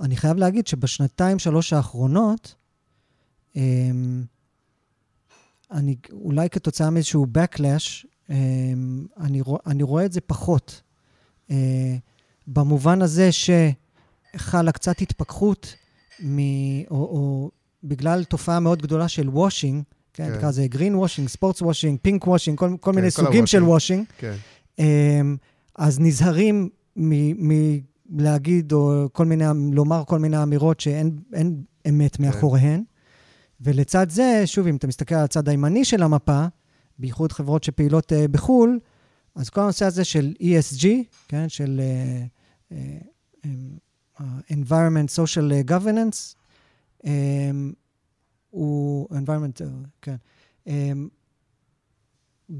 אני חייב להגיד שבשנתיים, שלוש האחרונות, אמ, אני, אולי כתוצאה מאיזשהו backlash, אמ, אני, אני רואה את זה פחות. אה, במובן הזה שחלה קצת התפכחות, מ, או, או בגלל תופעה מאוד גדולה של וושינג, כן, כן. נקרא לזה green washing, sports washing, pink washing, כל, כל כן, מיני כל סוגים של washing. כן. אמ, אז נזהרים מלהגיד, או כל מיני, לומר כל מיני אמירות שאין אמת כן. מאחוריהן. ולצד זה, שוב, אם אתה מסתכל על הצד הימני של המפה, בייחוד חברות שפעילות uh, בחו"ל, אז כל הנושא הזה של ESG, כן, של uh, uh, Environment Social Governance, um, הוא environment, uh, כן. Um,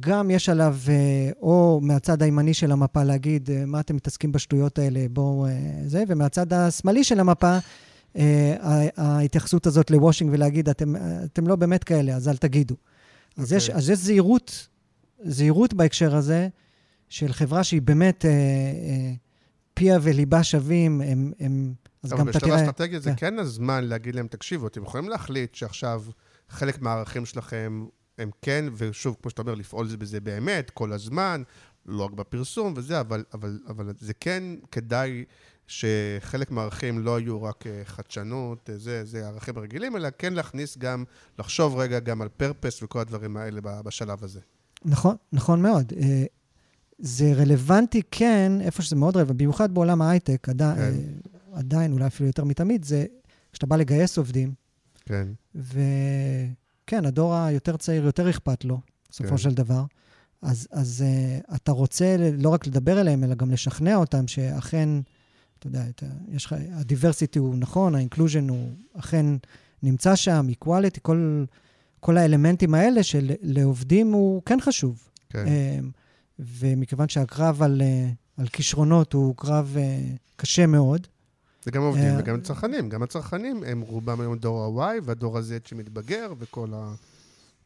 גם יש עליו, uh, או מהצד הימני של המפה להגיד, uh, מה אתם מתעסקים בשטויות האלה, בואו, uh, זה, ומהצד השמאלי של המפה, ההתייחסות הזאת לוושינג ולהגיד, אתם, אתם לא באמת כאלה, אז אל תגידו. Okay. אז, יש, אוקיי. אז יש זהירות, זהירות בהקשר הזה, של חברה שהיא באמת uh, uh, פיה וליבה שווים, הם, הם אז גם אתה תראה... אבל בשלב האסטרטגיה זה כן. כן הזמן להגיד להם, תקשיבו, אתם יכולים להחליט שעכשיו חלק מהערכים שלכם הם כן, ושוב, כמו שאתה אומר, לפעול בזה באמת, כל הזמן, לא רק בפרסום וזה, אבל, אבל, אבל זה כן כדאי שחלק מהערכים לא יהיו רק אה, חדשנות, אה, זה, זה ערכים רגילים, אלא כן להכניס גם, לחשוב רגע גם על purpose וכל הדברים האלה בשלב הזה. נכון, נכון מאוד. אה, זה רלוונטי כן, איפה שזה מאוד רלוונטי, במיוחד בעולם ההייטק, עדיין, כן. עדיין, אולי אפילו יותר מתמיד, זה כשאתה בא לגייס עובדים. כן. וכן, הדור היותר צעיר, יותר אכפת לו, בסופו כן. של דבר. אז, אז uh, אתה רוצה לא רק לדבר אליהם, אלא גם לשכנע אותם שאכן, אתה יודע, אתה, יש לך, ה diversity הוא נכון, ה inclusion הוא אכן נמצא שם, equality, כל, כל האלמנטים האלה שלעובדים הוא כן חשוב. כן. Uh, ומכיוון שהקרב על, uh, על כישרונות הוא קרב uh, קשה מאוד, זה גם עובדים אה, וגם צרכנים. גם הצרכנים הם רובם היום דור ה-Y והדור ה-Z שמתבגר וכל ה...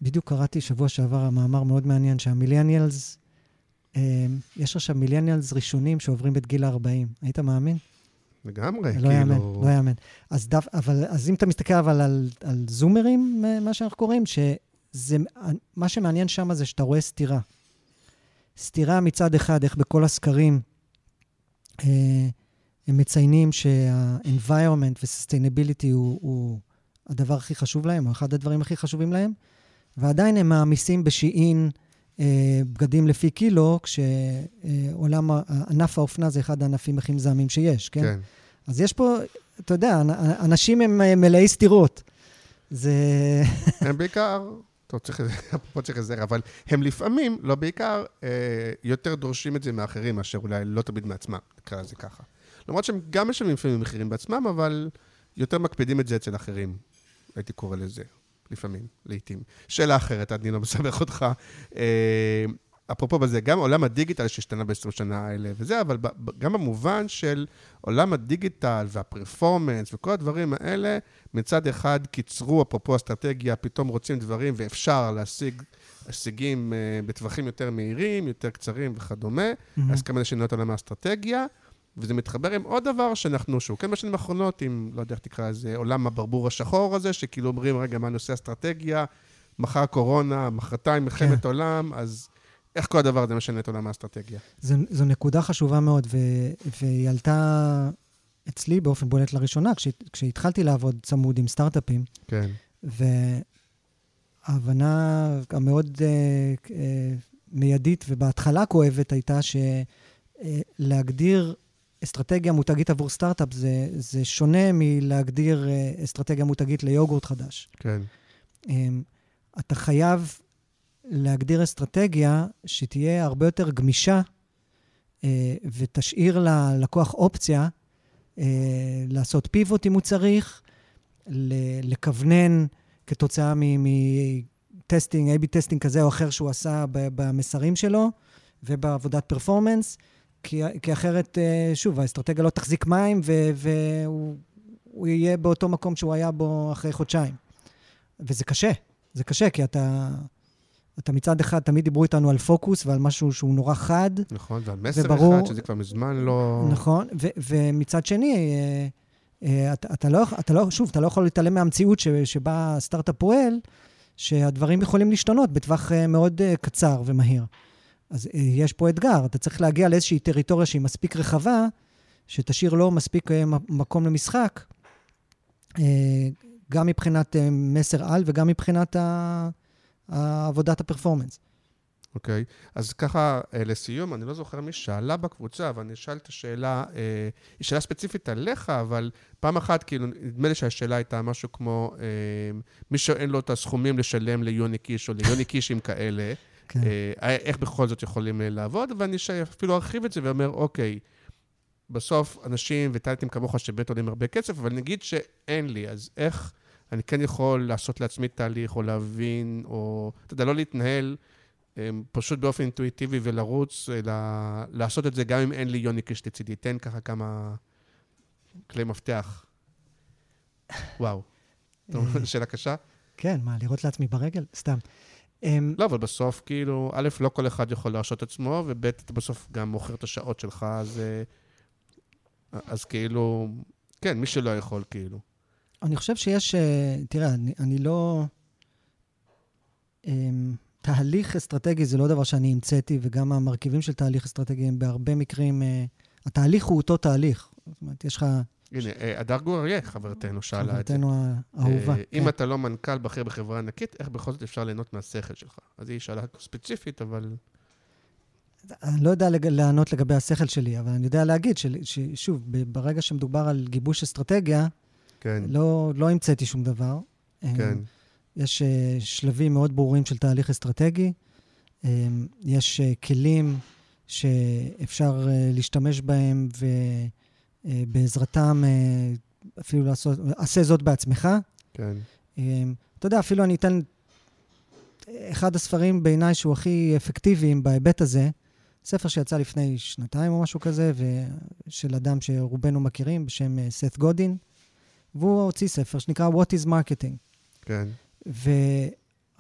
בדיוק קראתי שבוע שעבר מאמר מאוד מעניין, שהמיליאניאלס, אה, יש עכשיו מיליאניאלס ראשונים שעוברים את גיל ה-40. היית מאמין? לגמרי, לא כאילו... יאמן, לא יאמן. אז, דף, אבל, אז אם אתה מסתכל אבל על, על זומרים, אה, מה שאנחנו קוראים, שזה, מה שמעניין שם זה שאתה רואה סתירה. סתירה מצד אחד, איך בכל הסקרים, אה, הם מציינים שה-environment ו-sustainability הוא, הוא הדבר הכי חשוב להם, או אחד הדברים הכי חשובים להם, ועדיין הם מעמיסים בשיעין בגדים לפי קילו, כשעולם, אה, ענף האופנה זה אחד הענפים הכי מזהמים שיש, כן? כן. אז יש פה, אתה יודע, אנשים הם אה, מלאי סתירות. זה... הם בעיקר טוב, צריך, פה צריך איזה, אבל הם לפעמים, לא בעיקר, אה, יותר דורשים את זה מאחרים, מאשר אולי לא תמיד מעצמם, נקרא לזה ככה. למרות שהם גם משלמים לפעמים מחירים בעצמם, אבל יותר מקפידים את זה אצל אחרים, הייתי קורא לזה, לפעמים, לעיתים. שאלה אחרת, אני לא מסבך אותך. אה, אפרופו בזה, גם עולם הדיגיטל שהשתנה ב-20 שנה האלה וזה, אבל גם במובן של עולם הדיגיטל והפרפורמנס וכל הדברים האלה, מצד אחד קיצרו, אפרופו אסטרטגיה, פתאום רוצים דברים ואפשר להשיג הישגים uh, בטווחים יותר מהירים, יותר קצרים וכדומה, mm-hmm. אז כמה לשנות עולם האסטרטגיה. וזה מתחבר עם עוד דבר שאנחנו, שהוא כן בשנים האחרונות, עם, לא יודע איך תקרא לזה, עולם הברבור השחור הזה, שכאילו אומרים, רגע, מה נושא אסטרטגיה? מחר קורונה, מחרתיים מלחמת כן. עולם, אז איך כל הדבר הזה משנה את עולם האסטרטגיה? זו, זו נקודה חשובה מאוד, ו, והיא עלתה אצלי באופן בולט לראשונה, כש, כשהתחלתי לעבוד צמוד עם סטארט-אפים. כן. וההבנה המאוד uh, uh, מיידית ובהתחלה כואבת הייתה שלהגדיר uh, אסטרטגיה מותגית עבור סטארט-אפ זה, זה שונה מלהגדיר uh, אסטרטגיה מותגית ליוגורט חדש. כן. Um, אתה חייב להגדיר אסטרטגיה שתהיה הרבה יותר גמישה אה, ותשאיר ללקוח אופציה אה, לעשות pivot אם הוא צריך, לכוונן כתוצאה מ testing, A-B testing כזה או אחר שהוא עשה במסרים שלו ובעבודת performance, כי, כי אחרת, אה, שוב, האסטרטגיה לא תחזיק מים והוא יהיה באותו מקום שהוא היה בו אחרי חודשיים. וזה קשה, זה קשה, כי אתה... אתה מצד אחד, תמיד דיברו איתנו על פוקוס ועל משהו שהוא נורא חד. נכון, ועל מסר וברור, אחד, שזה כבר מזמן לא... נכון, ו- ומצד שני, אה, אה, אתה, אתה, לא, אתה לא, שוב, אתה לא יכול להתעלם מהמציאות ש- שבה סטארט-אפ פועל, שהדברים יכולים להשתנות בטווח אה, מאוד קצר ומהיר. אז יש פה אתגר, אתה צריך להגיע לאיזושהי טריטוריה שהיא מספיק רחבה, שתשאיר לו מספיק מקום למשחק, גם מבחינת מסר על וגם מבחינת. עבודת הפרפורמנס. אוקיי, okay. אז ככה, אה, לסיום, אני לא זוכר מי שאלה בקבוצה, אבל אני אשאל את השאלה, אה, היא שאלה ספציפית עליך, אבל פעם אחת, כאילו, נדמה לי שהשאלה הייתה משהו כמו, אה, מי שאין לו את הסכומים לשלם ליוני קיש או ליוני קישים כאלה, כן. אה, איך בכל זאת יכולים אה, לעבוד, ואני אפילו ארחיב את זה ואומר, אוקיי, בסוף אנשים וטלנטים כמוך שבאמת עולים הרבה כסף, אבל נגיד שאין לי, אז איך... אני כן יכול לעשות לעצמי תהליך, או להבין, או, אתה יודע, לא להתנהל אמ, פשוט באופן אינטואיטיבי ולרוץ, אלא לעשות את זה גם אם אין לי יוני קיש לצידי. תן ככה כמה כלי מפתח. וואו. שאלה קשה? כן, מה, לראות לעצמי ברגל? סתם. אמ, לא, אבל בסוף, כאילו, א', לא כל אחד יכול להרשות עצמו, וב', אתה בסוף גם מוכר את השעות שלך, אז, אה, אז כאילו, כן, מי שלא יכול, כאילו. אני חושב שיש, אה, תראה, אני, אני לא... אמ, תהליך אסטרטגי זה לא דבר שאני המצאתי, וגם המרכיבים של תהליך אסטרטגי הם בהרבה מקרים... אה, התהליך הוא אותו תהליך. זאת אומרת, יש לך... הנה, אה, הדר גור חברתנו, שאלה את זה. חברתנו האהובה. אם כן. אתה לא מנכ"ל בכיר בחברה ענקית, איך בכל זאת אפשר ליהנות מהשכל שלך? אז היא שאלה ספציפית, אבל... אני לא יודע לענות לגבי השכל שלי, אבל אני יודע להגיד ששוב, ברגע שמדובר על גיבוש אסטרטגיה, כן. לא, לא המצאתי שום דבר. כן. יש שלבים מאוד ברורים של תהליך אסטרטגי. יש כלים שאפשר להשתמש בהם, ובעזרתם uh, אפילו לעשות, עשה זאת בעצמך. כן. Um, אתה יודע, אפילו אני אתן אחד הספרים בעיניי שהוא הכי אפקטיביים בהיבט הזה, ספר שיצא לפני שנתיים או משהו כזה, של אדם שרובנו מכירים, בשם סת גודין. והוא הוציא ספר שנקרא What is Marketing. כן. ו...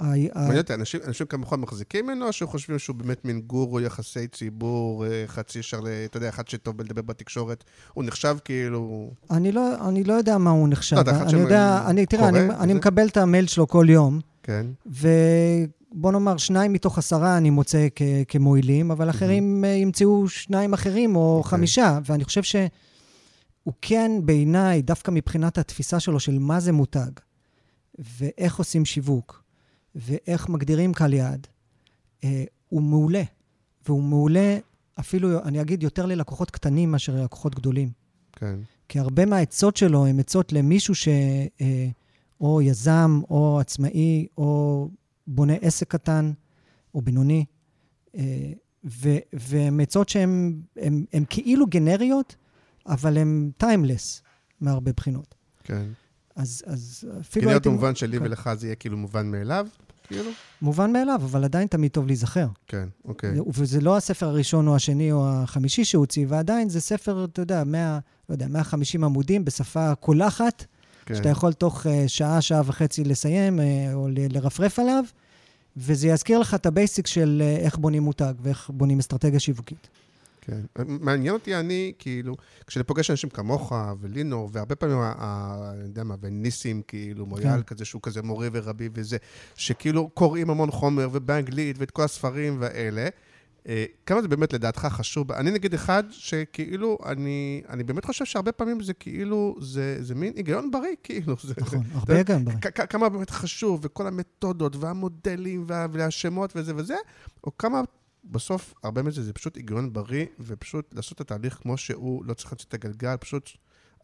מעניין אותי, אנשים, אנשים כמוך מחזיקים ממנו, או שחושבים שהוא באמת מין גורו יחסי ציבור, אה, חצי ישר, אתה יודע, אחד שטוב בלדבר בתקשורת, הוא נחשב כאילו... אני לא, אני לא יודע מה הוא נחשב. לא, אני יודע, אני, תראה, אני, אני מקבל את המייל שלו כל יום, כן. ובוא נאמר, שניים מתוך עשרה אני מוצא כ, כמועילים, אבל אחרים mm-hmm. ימצאו שניים אחרים או okay. אוקיי. חמישה, ואני חושב ש... הוא כן, בעיניי, דווקא מבחינת התפיסה שלו של מה זה מותג, ואיך עושים שיווק, ואיך מגדירים קהל יעד, אה, הוא מעולה. והוא מעולה אפילו, אני אגיד, יותר ללקוחות קטנים מאשר ללקוחות גדולים. כן. כי הרבה מהעצות שלו הן עצות למישהו ש... אה, או יזם, או עצמאי, או בונה עסק קטן או בינוני, אה, והן עצות שהן כאילו גנריות, אבל הן טיימלס מהרבה בחינות. כן. אז, אז אפילו כאילו הייתי... במובן שלי כן. ולך זה יהיה כאילו מובן מאליו, כאילו? מובן מאליו, אבל עדיין תמיד טוב להיזכר. כן, אוקיי. וזה לא הספר הראשון או השני או החמישי שהוא הוציא, ועדיין זה ספר, אתה יודע, 100, לא יודע, 150 עמודים בשפה קולחת, כן. שאתה יכול תוך uh, שעה, שעה וחצי לסיים, uh, או לרפרף עליו, וזה יזכיר לך את ה basic של uh, איך בונים מותג ואיך בונים אסטרטגיה שיווקית. כן. מעניין אותי, אני, כאילו, כשאני פוגש אנשים כמוך ולינור, והרבה פעמים, אני יודע מה, וניסים, כאילו, מויאל כזה, שהוא כזה מורה ורבי וזה, שכאילו קוראים המון חומר, ובאנגלית, ואת כל הספרים והאלה. אה, כמה זה באמת לדעתך חשוב? אני נגיד אחד שכאילו, אני, אני באמת חושב שהרבה פעמים זה כאילו, זה, זה מין היגיון בריא, כאילו. זה, נכון, זה, הרבה גם בריא. כמה באמת חשוב, וכל המתודות, והמודלים, וה- והשמות וזה וזה, או כמה בסוף, הרבה מזה זה פשוט היגיון בריא, ופשוט לעשות את התהליך כמו שהוא, לא צריך לצאת את הגלגל, פשוט...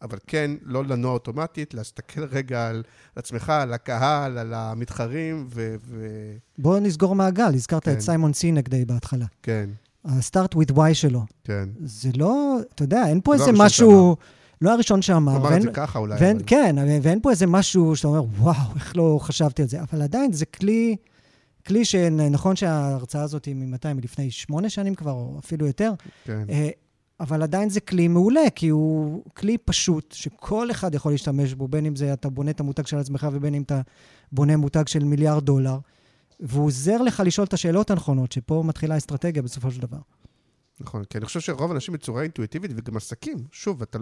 אבל כן, לא לנוע אוטומטית, להסתכל רגע על עצמך, על הקהל, על המתחרים, ו... ו... בואו נסגור מעגל, הזכרת כן. את סיימון סינק די בהתחלה. כן, ה-start with why שלו. כן. זה לא, אתה יודע, אין פה לא איזה משהו, לא הראשון שאמר. הוא אמר ואין- את זה ככה אולי, ואין, אבל... כן, ואין פה איזה משהו שאתה אומר, וואו, איך לא חשבתי על זה. אבל עדיין זה כלי, כלי שנכון שההרצאה הזאת היא ממתי? מלפני שמונה שנים כבר, או אפילו יותר, כן, אה, אבל עדיין זה כלי מעולה, כי הוא כלי פשוט, שכל אחד יכול להשתמש בו, בין אם זה אתה בונה את המותג של עצמך ובין אם אתה בונה מותג של מיליארד דולר, והוא עוזר לך לשאול את השאלות הנכונות, שפה מתחילה האסטרטגיה בסופו של דבר. נכון. כי אני חושב שרוב האנשים בצורה אינטואיטיבית, וגם עסקים, שוב, אתה,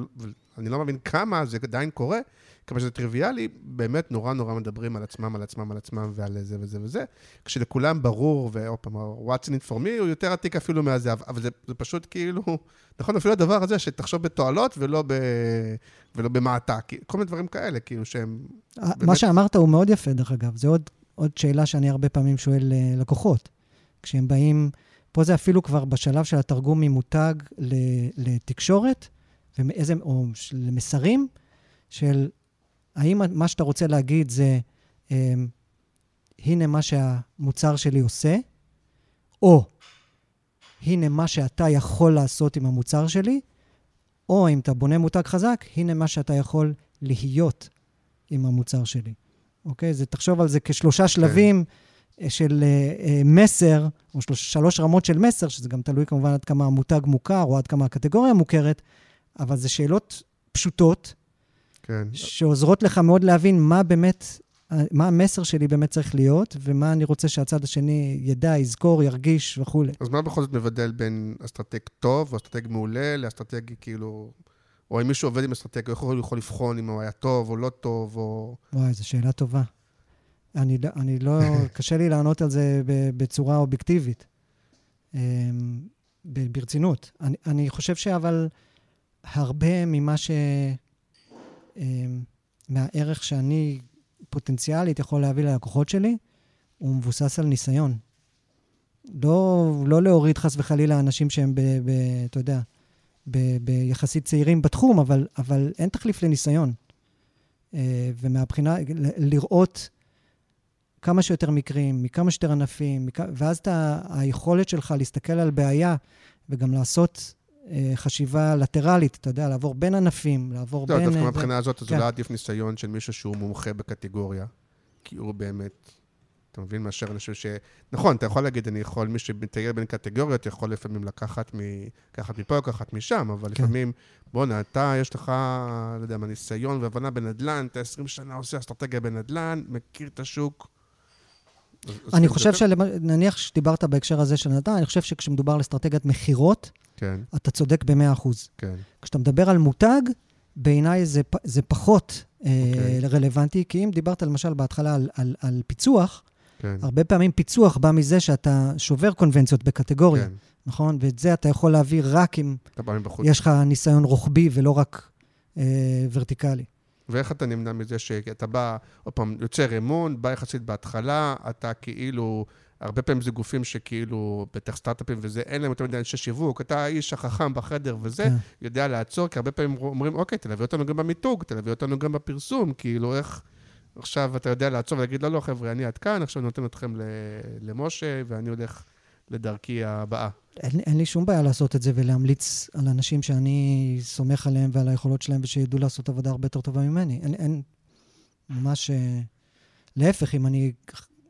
אני לא מבין כמה זה עדיין קורה, כמה שזה טריוויאלי, באמת נורא נורא מדברים על עצמם, על עצמם, על עצמם ועל זה וזה וזה, כשלכולם ברור, ועוד פעם, what's in it for me הוא יותר עתיק אפילו מהזה, אבל זה, זה פשוט כאילו, נכון, אפילו הדבר הזה, שתחשוב בתועלות ולא, ב, ולא במעטה, כל מיני דברים כאלה, כאילו שהם... מה באמת- שאמרת הוא מאוד יפה, דרך אגב. זה עוד, עוד שאלה שאני הרבה פעמים שואל אה, לקוחות. כשהם באים, פה זה אפילו כבר בשלב של התרגום ממותג לתקשורת, ומאיזה, או למסרים, של האם מה שאתה רוצה להגיד זה, אה, הנה מה שהמוצר שלי עושה, או הנה מה שאתה יכול לעשות עם המוצר שלי, או אם אתה בונה מותג חזק, הנה מה שאתה יכול להיות עם המוצר שלי. אוקיי? זה, תחשוב על זה כשלושה שלבים כן. של uh, uh, מסר, או שלוש, שלוש רמות של מסר, שזה גם תלוי כמובן עד כמה המותג מוכר, או עד כמה הקטגוריה מוכרת, אבל זה שאלות פשוטות, כן. שעוזרות לך מאוד להבין מה באמת, אה, מה המסר שלי באמת צריך להיות, ומה אני רוצה שהצד השני ידע, יזכור, ירגיש וכולי. אז מה בכל זאת מבדל בין אסטרטג טוב או אסטרטג מעולה לאסטרטג כאילו... או אם מישהו עובד עם אסטרטג, איך הוא יכול לבחון אם הוא היה טוב או לא טוב, או... וואי, זו שאלה טובה. אני, לא- אני לא, קשה לי לענות על זה בצורה אובייקטיבית. אמ, ברצינות. אני, אני חושב שאבל הרבה ממה ש... אמ, מהערך שאני פוטנציאלית יכול להביא ללקוחות שלי, הוא מבוסס על ניסיון. לא, לא להוריד חס וחלילה אנשים שהם, ב, ב, אתה יודע, ב- ביחסית צעירים בתחום, אבל, אבל אין תחליף לניסיון. אה, ומהבחינה, לראות כמה שיותר מקרים, מכמה שיותר ענפים, מכ... ואז אתה, היכולת שלך להסתכל על בעיה וגם לעשות אה, חשיבה לטרלית, אתה יודע, לעבור בין ענפים, לעבור לא, בין... דווקא אה, מהבחינה הזאת, אז כן. אולי עדיף ניסיון של מישהו שהוא מומחה בקטגוריה, כי הוא באמת, אתה מבין, מאשר אנשים ש... נכון, אתה יכול להגיד, אני יכול, מי שמטייל בין קטגוריות, יכול לפעמים לקחת, מ... לקחת מפה, לקחת משם, אבל כן. לפעמים, בואנה, אתה, יש לך, לא יודע מה, ניסיון והבנה בנדל"ן, אתה 20 שנה עושה אסטרטגיה בנדל"ן, מכיר את השוק. אני כאילו, חושב שנניח שדיברת בהקשר הזה של נדל"ן, אני חושב שכשמדובר על אסטרטגיית מכירות, כן, אתה צודק ב-100%. כן, כשאתה מדבר על מותג, בעיניי זה, זה פחות אה, אוקיי. רלוונטי, כי אם דיברת למשל בהתחלה על, על, על פיצוח, כן. הרבה פעמים פיצוח בא מזה שאתה שובר קונבנציות בקטגוריה, כן, נכון? ואת זה אתה יכול להביא רק אם. יש לך ניסיון רוחבי ולא רק אה, ורטיקלי. ואיך אתה נמנע מזה שאתה בא, עוד פעם, יוצר אמון, בא יחסית בהתחלה, אתה כאילו, הרבה פעמים זה גופים שכאילו, בטח סטארט-אפים וזה, אין להם יותר מדי אנשי שיווק, אתה האיש החכם בחדר וזה, כן. יודע לעצור, כי הרבה פעמים אומרים, אוקיי, תלווה אותנו גם במיתוג, תלווה אותנו גם בפרסום, כאילו, איך, עכשיו אתה יודע לעצור ולהגיד, לא, לא, חבר'ה, אני עד כאן, עכשיו אני נותן אתכם למשה, ואני הולך לדרכי הבאה. אין, אין לי שום בעיה לעשות את זה ולהמליץ על אנשים שאני סומך עליהם ועל היכולות שלהם ושידעו לעשות עבודה הרבה יותר טובה ממני. אין, אין ממש... אה, להפך, אם אני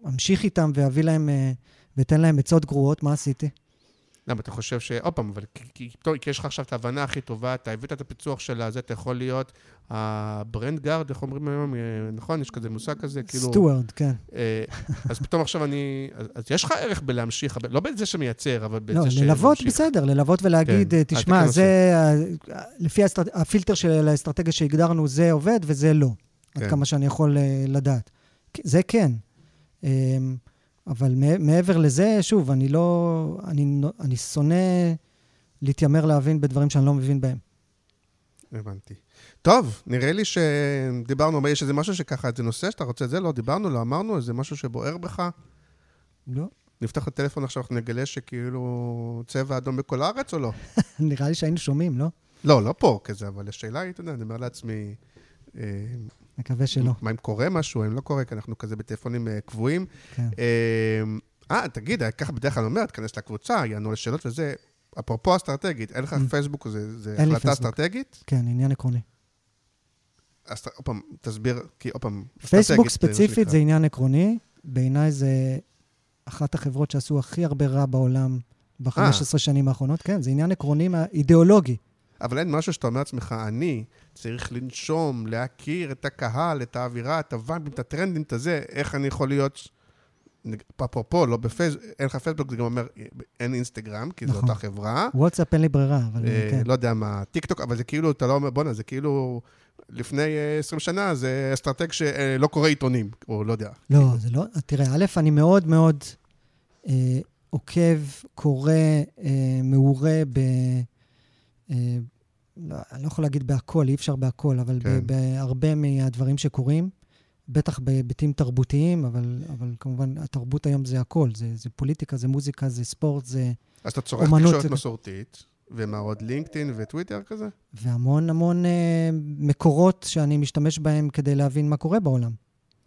אמשיך איתם ואביא להם אה, ואתן להם עצות גרועות, מה עשיתי? למה, אתה חושב ש... עוד פעם, אבל כי, כי, כי יש לך עכשיו את ההבנה הכי טובה, אתה הבאת את הפיצוח של הזה, אתה יכול להיות ה brand guard, איך אומרים היום, אה, נכון? יש כזה מושג כזה, כאילו... steward, כן. אה, אז פתאום עכשיו אני... אז, יש לך ערך בלהמשיך, לא בזה שמייצר, אבל בזה לא, ש... ללוות. בסדר, ללוות ולהגיד, כן, אה, תשמע, זה, לפי האסטרט... הפילטר של האסטרטגיה שהגדרנו, זה עובד וזה לא. עד כן. כמה שאני יכול לדעת. זה כן. אבל מעבר לזה, שוב, אני לא... אני, אני שונא להתיימר להבין בדברים שאני לא מבין בהם. הבנתי. טוב, נראה לי שדיברנו, יש איזה משהו שככה, איזה נושא שאתה רוצה את זה, לא דיברנו, לא אמרנו, איזה משהו שבוער בך. לא? נפתח את הטלפון עכשיו, אנחנו נגלה שכאילו צבע אדום בכל הארץ או לא? נראה לי שהיינו שומעים, לא? לא, לא פה כזה, אבל השאלה היא, אתה יודע, אני אומר לעצמי, אה, מקווה שלא. מה אם קורה משהו, אם לא קורה, כי אנחנו כזה בטלפונים אה, קבועים. כן. אה, אה, תגיד, ככה בדרך כלל אומר, תיכנס לקבוצה, יענו לשאלות וזה. אפרופו אסטרטגית, אין לך Mm. פייסבוק, זה, החלטה פייסבוק. אסטרטגית? כן, עניין עקרוני. אז עוד פעם, תסביר, כי עוד פעם, פייסבוק אסטרטגית, מה ספציפית. זה עניין עקרוני. בעיניי זה אחת החברות שעשו הכי הרבה רע בעולם ב-15 אה. שנים האחרונות. כן, זה עניין עקרוני אידיאולוגי. אבל אין משהו שאתה אומר לעצמך, אני צריך לנשום, להכיר את הקהל, את האווירה, את הווייבים, את הטרנדים, את הזה, איך אני יכול להיות... אפרופו, לא בפייסבוק, אין לך פייסבוק, זה גם אומר, אין אינסטגרם, כי זו נכון. אותה חברה. וואטסאפ אין לי ברירה, אבל אה, כן. לא יודע מה, טיק טוק, אבל זה כאילו, אתה לא אומר, בואנה, זה כאילו, לפני אה, 20 שנה, זה אסטרטג שלא קורא עיתונים, או לא יודע. לא, זה לא... תראה, א', אני מאוד מאוד אה, עוקב, קורא, אה, מעורה ב... אה, לא, אני לא יכול להגיד בהכל, אי אפשר בהכל, אבל כן. בהרבה מהדברים שקורים, בטח בהיבטים תרבותיים, אבל, אבל כמובן, התרבות היום זה הכל. זה, זה פוליטיקה, זה מוזיקה, זה ספורט, זה... אז אתה צורך אומנות תקשורת זה- מסורתית, ומה עוד, לינקדאין וטוויטר כזה? והמון המון אה, מקורות שאני משתמש בהם כדי להבין מה קורה בעולם.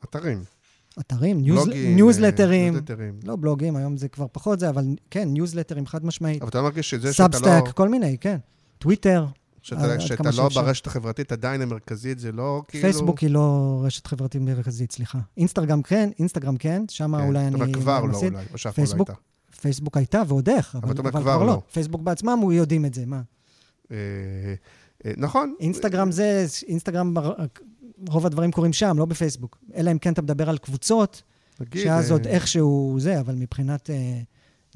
אתרים. אתרים, news, בלוגים, ניוזלטרים. אה, ניוזלטרים. לא בלוגים, היום זה כבר פחות זה, אבל כן, ניוזלטרים חד משמעית. אבל אתה מרגיש שזה שאתה לא... Substack, כל מיני, כן. טוויטר, שאתה, עד שאתה לא שאפשר. ברשת החברתית עדיין המרכזית, זה לא כאילו... פייסבוק היא לא רשת חברתית מרכזית, סליחה. אינסטגרם כן, אינסטגרם כן, שם כן, אולי אני אומר כבר לא. אולי, או שאף לא הייתה. פייסבוק הייתה ועוד איך, אבל אבל, אבל כבר לא. לא. פייסבוק בעצמם הוא יודעים את זה, מה? אה, אה, נכון. אינסטגרם זה, אינסטגרם, רוב הדברים קורים שם, לא בפייסבוק. אלא אם כן אתה מדבר על קבוצות, נגיד, שאז אה, עוד איכשהו זה, אבל מבחינת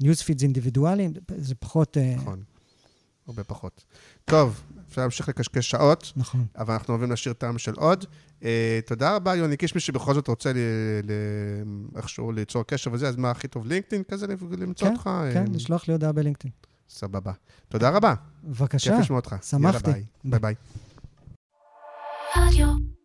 newsfeeds אינדיבידואליים, זה פחות... אה, נכון. הרבה פחות. טוב, אפשר להמשיך לקשקש שעות, נכון. אבל אנחנו אוהבים להשאיר טעם של עוד. אה, תודה רבה, יוני קיש, מי שבכל זאת רוצה ל- ל- איכשהו ליצור קשר וזה, אז מה הכי טוב, לינקדאין כזה למצוא כן, אותך? אה, כן, לשלוח לי הודעה בלינקדאין. סבבה. תודה רבה, בבקשה. כיף לשמוע אותך. שמחתי. יאללה, ביי. ביי ביי. רדיו.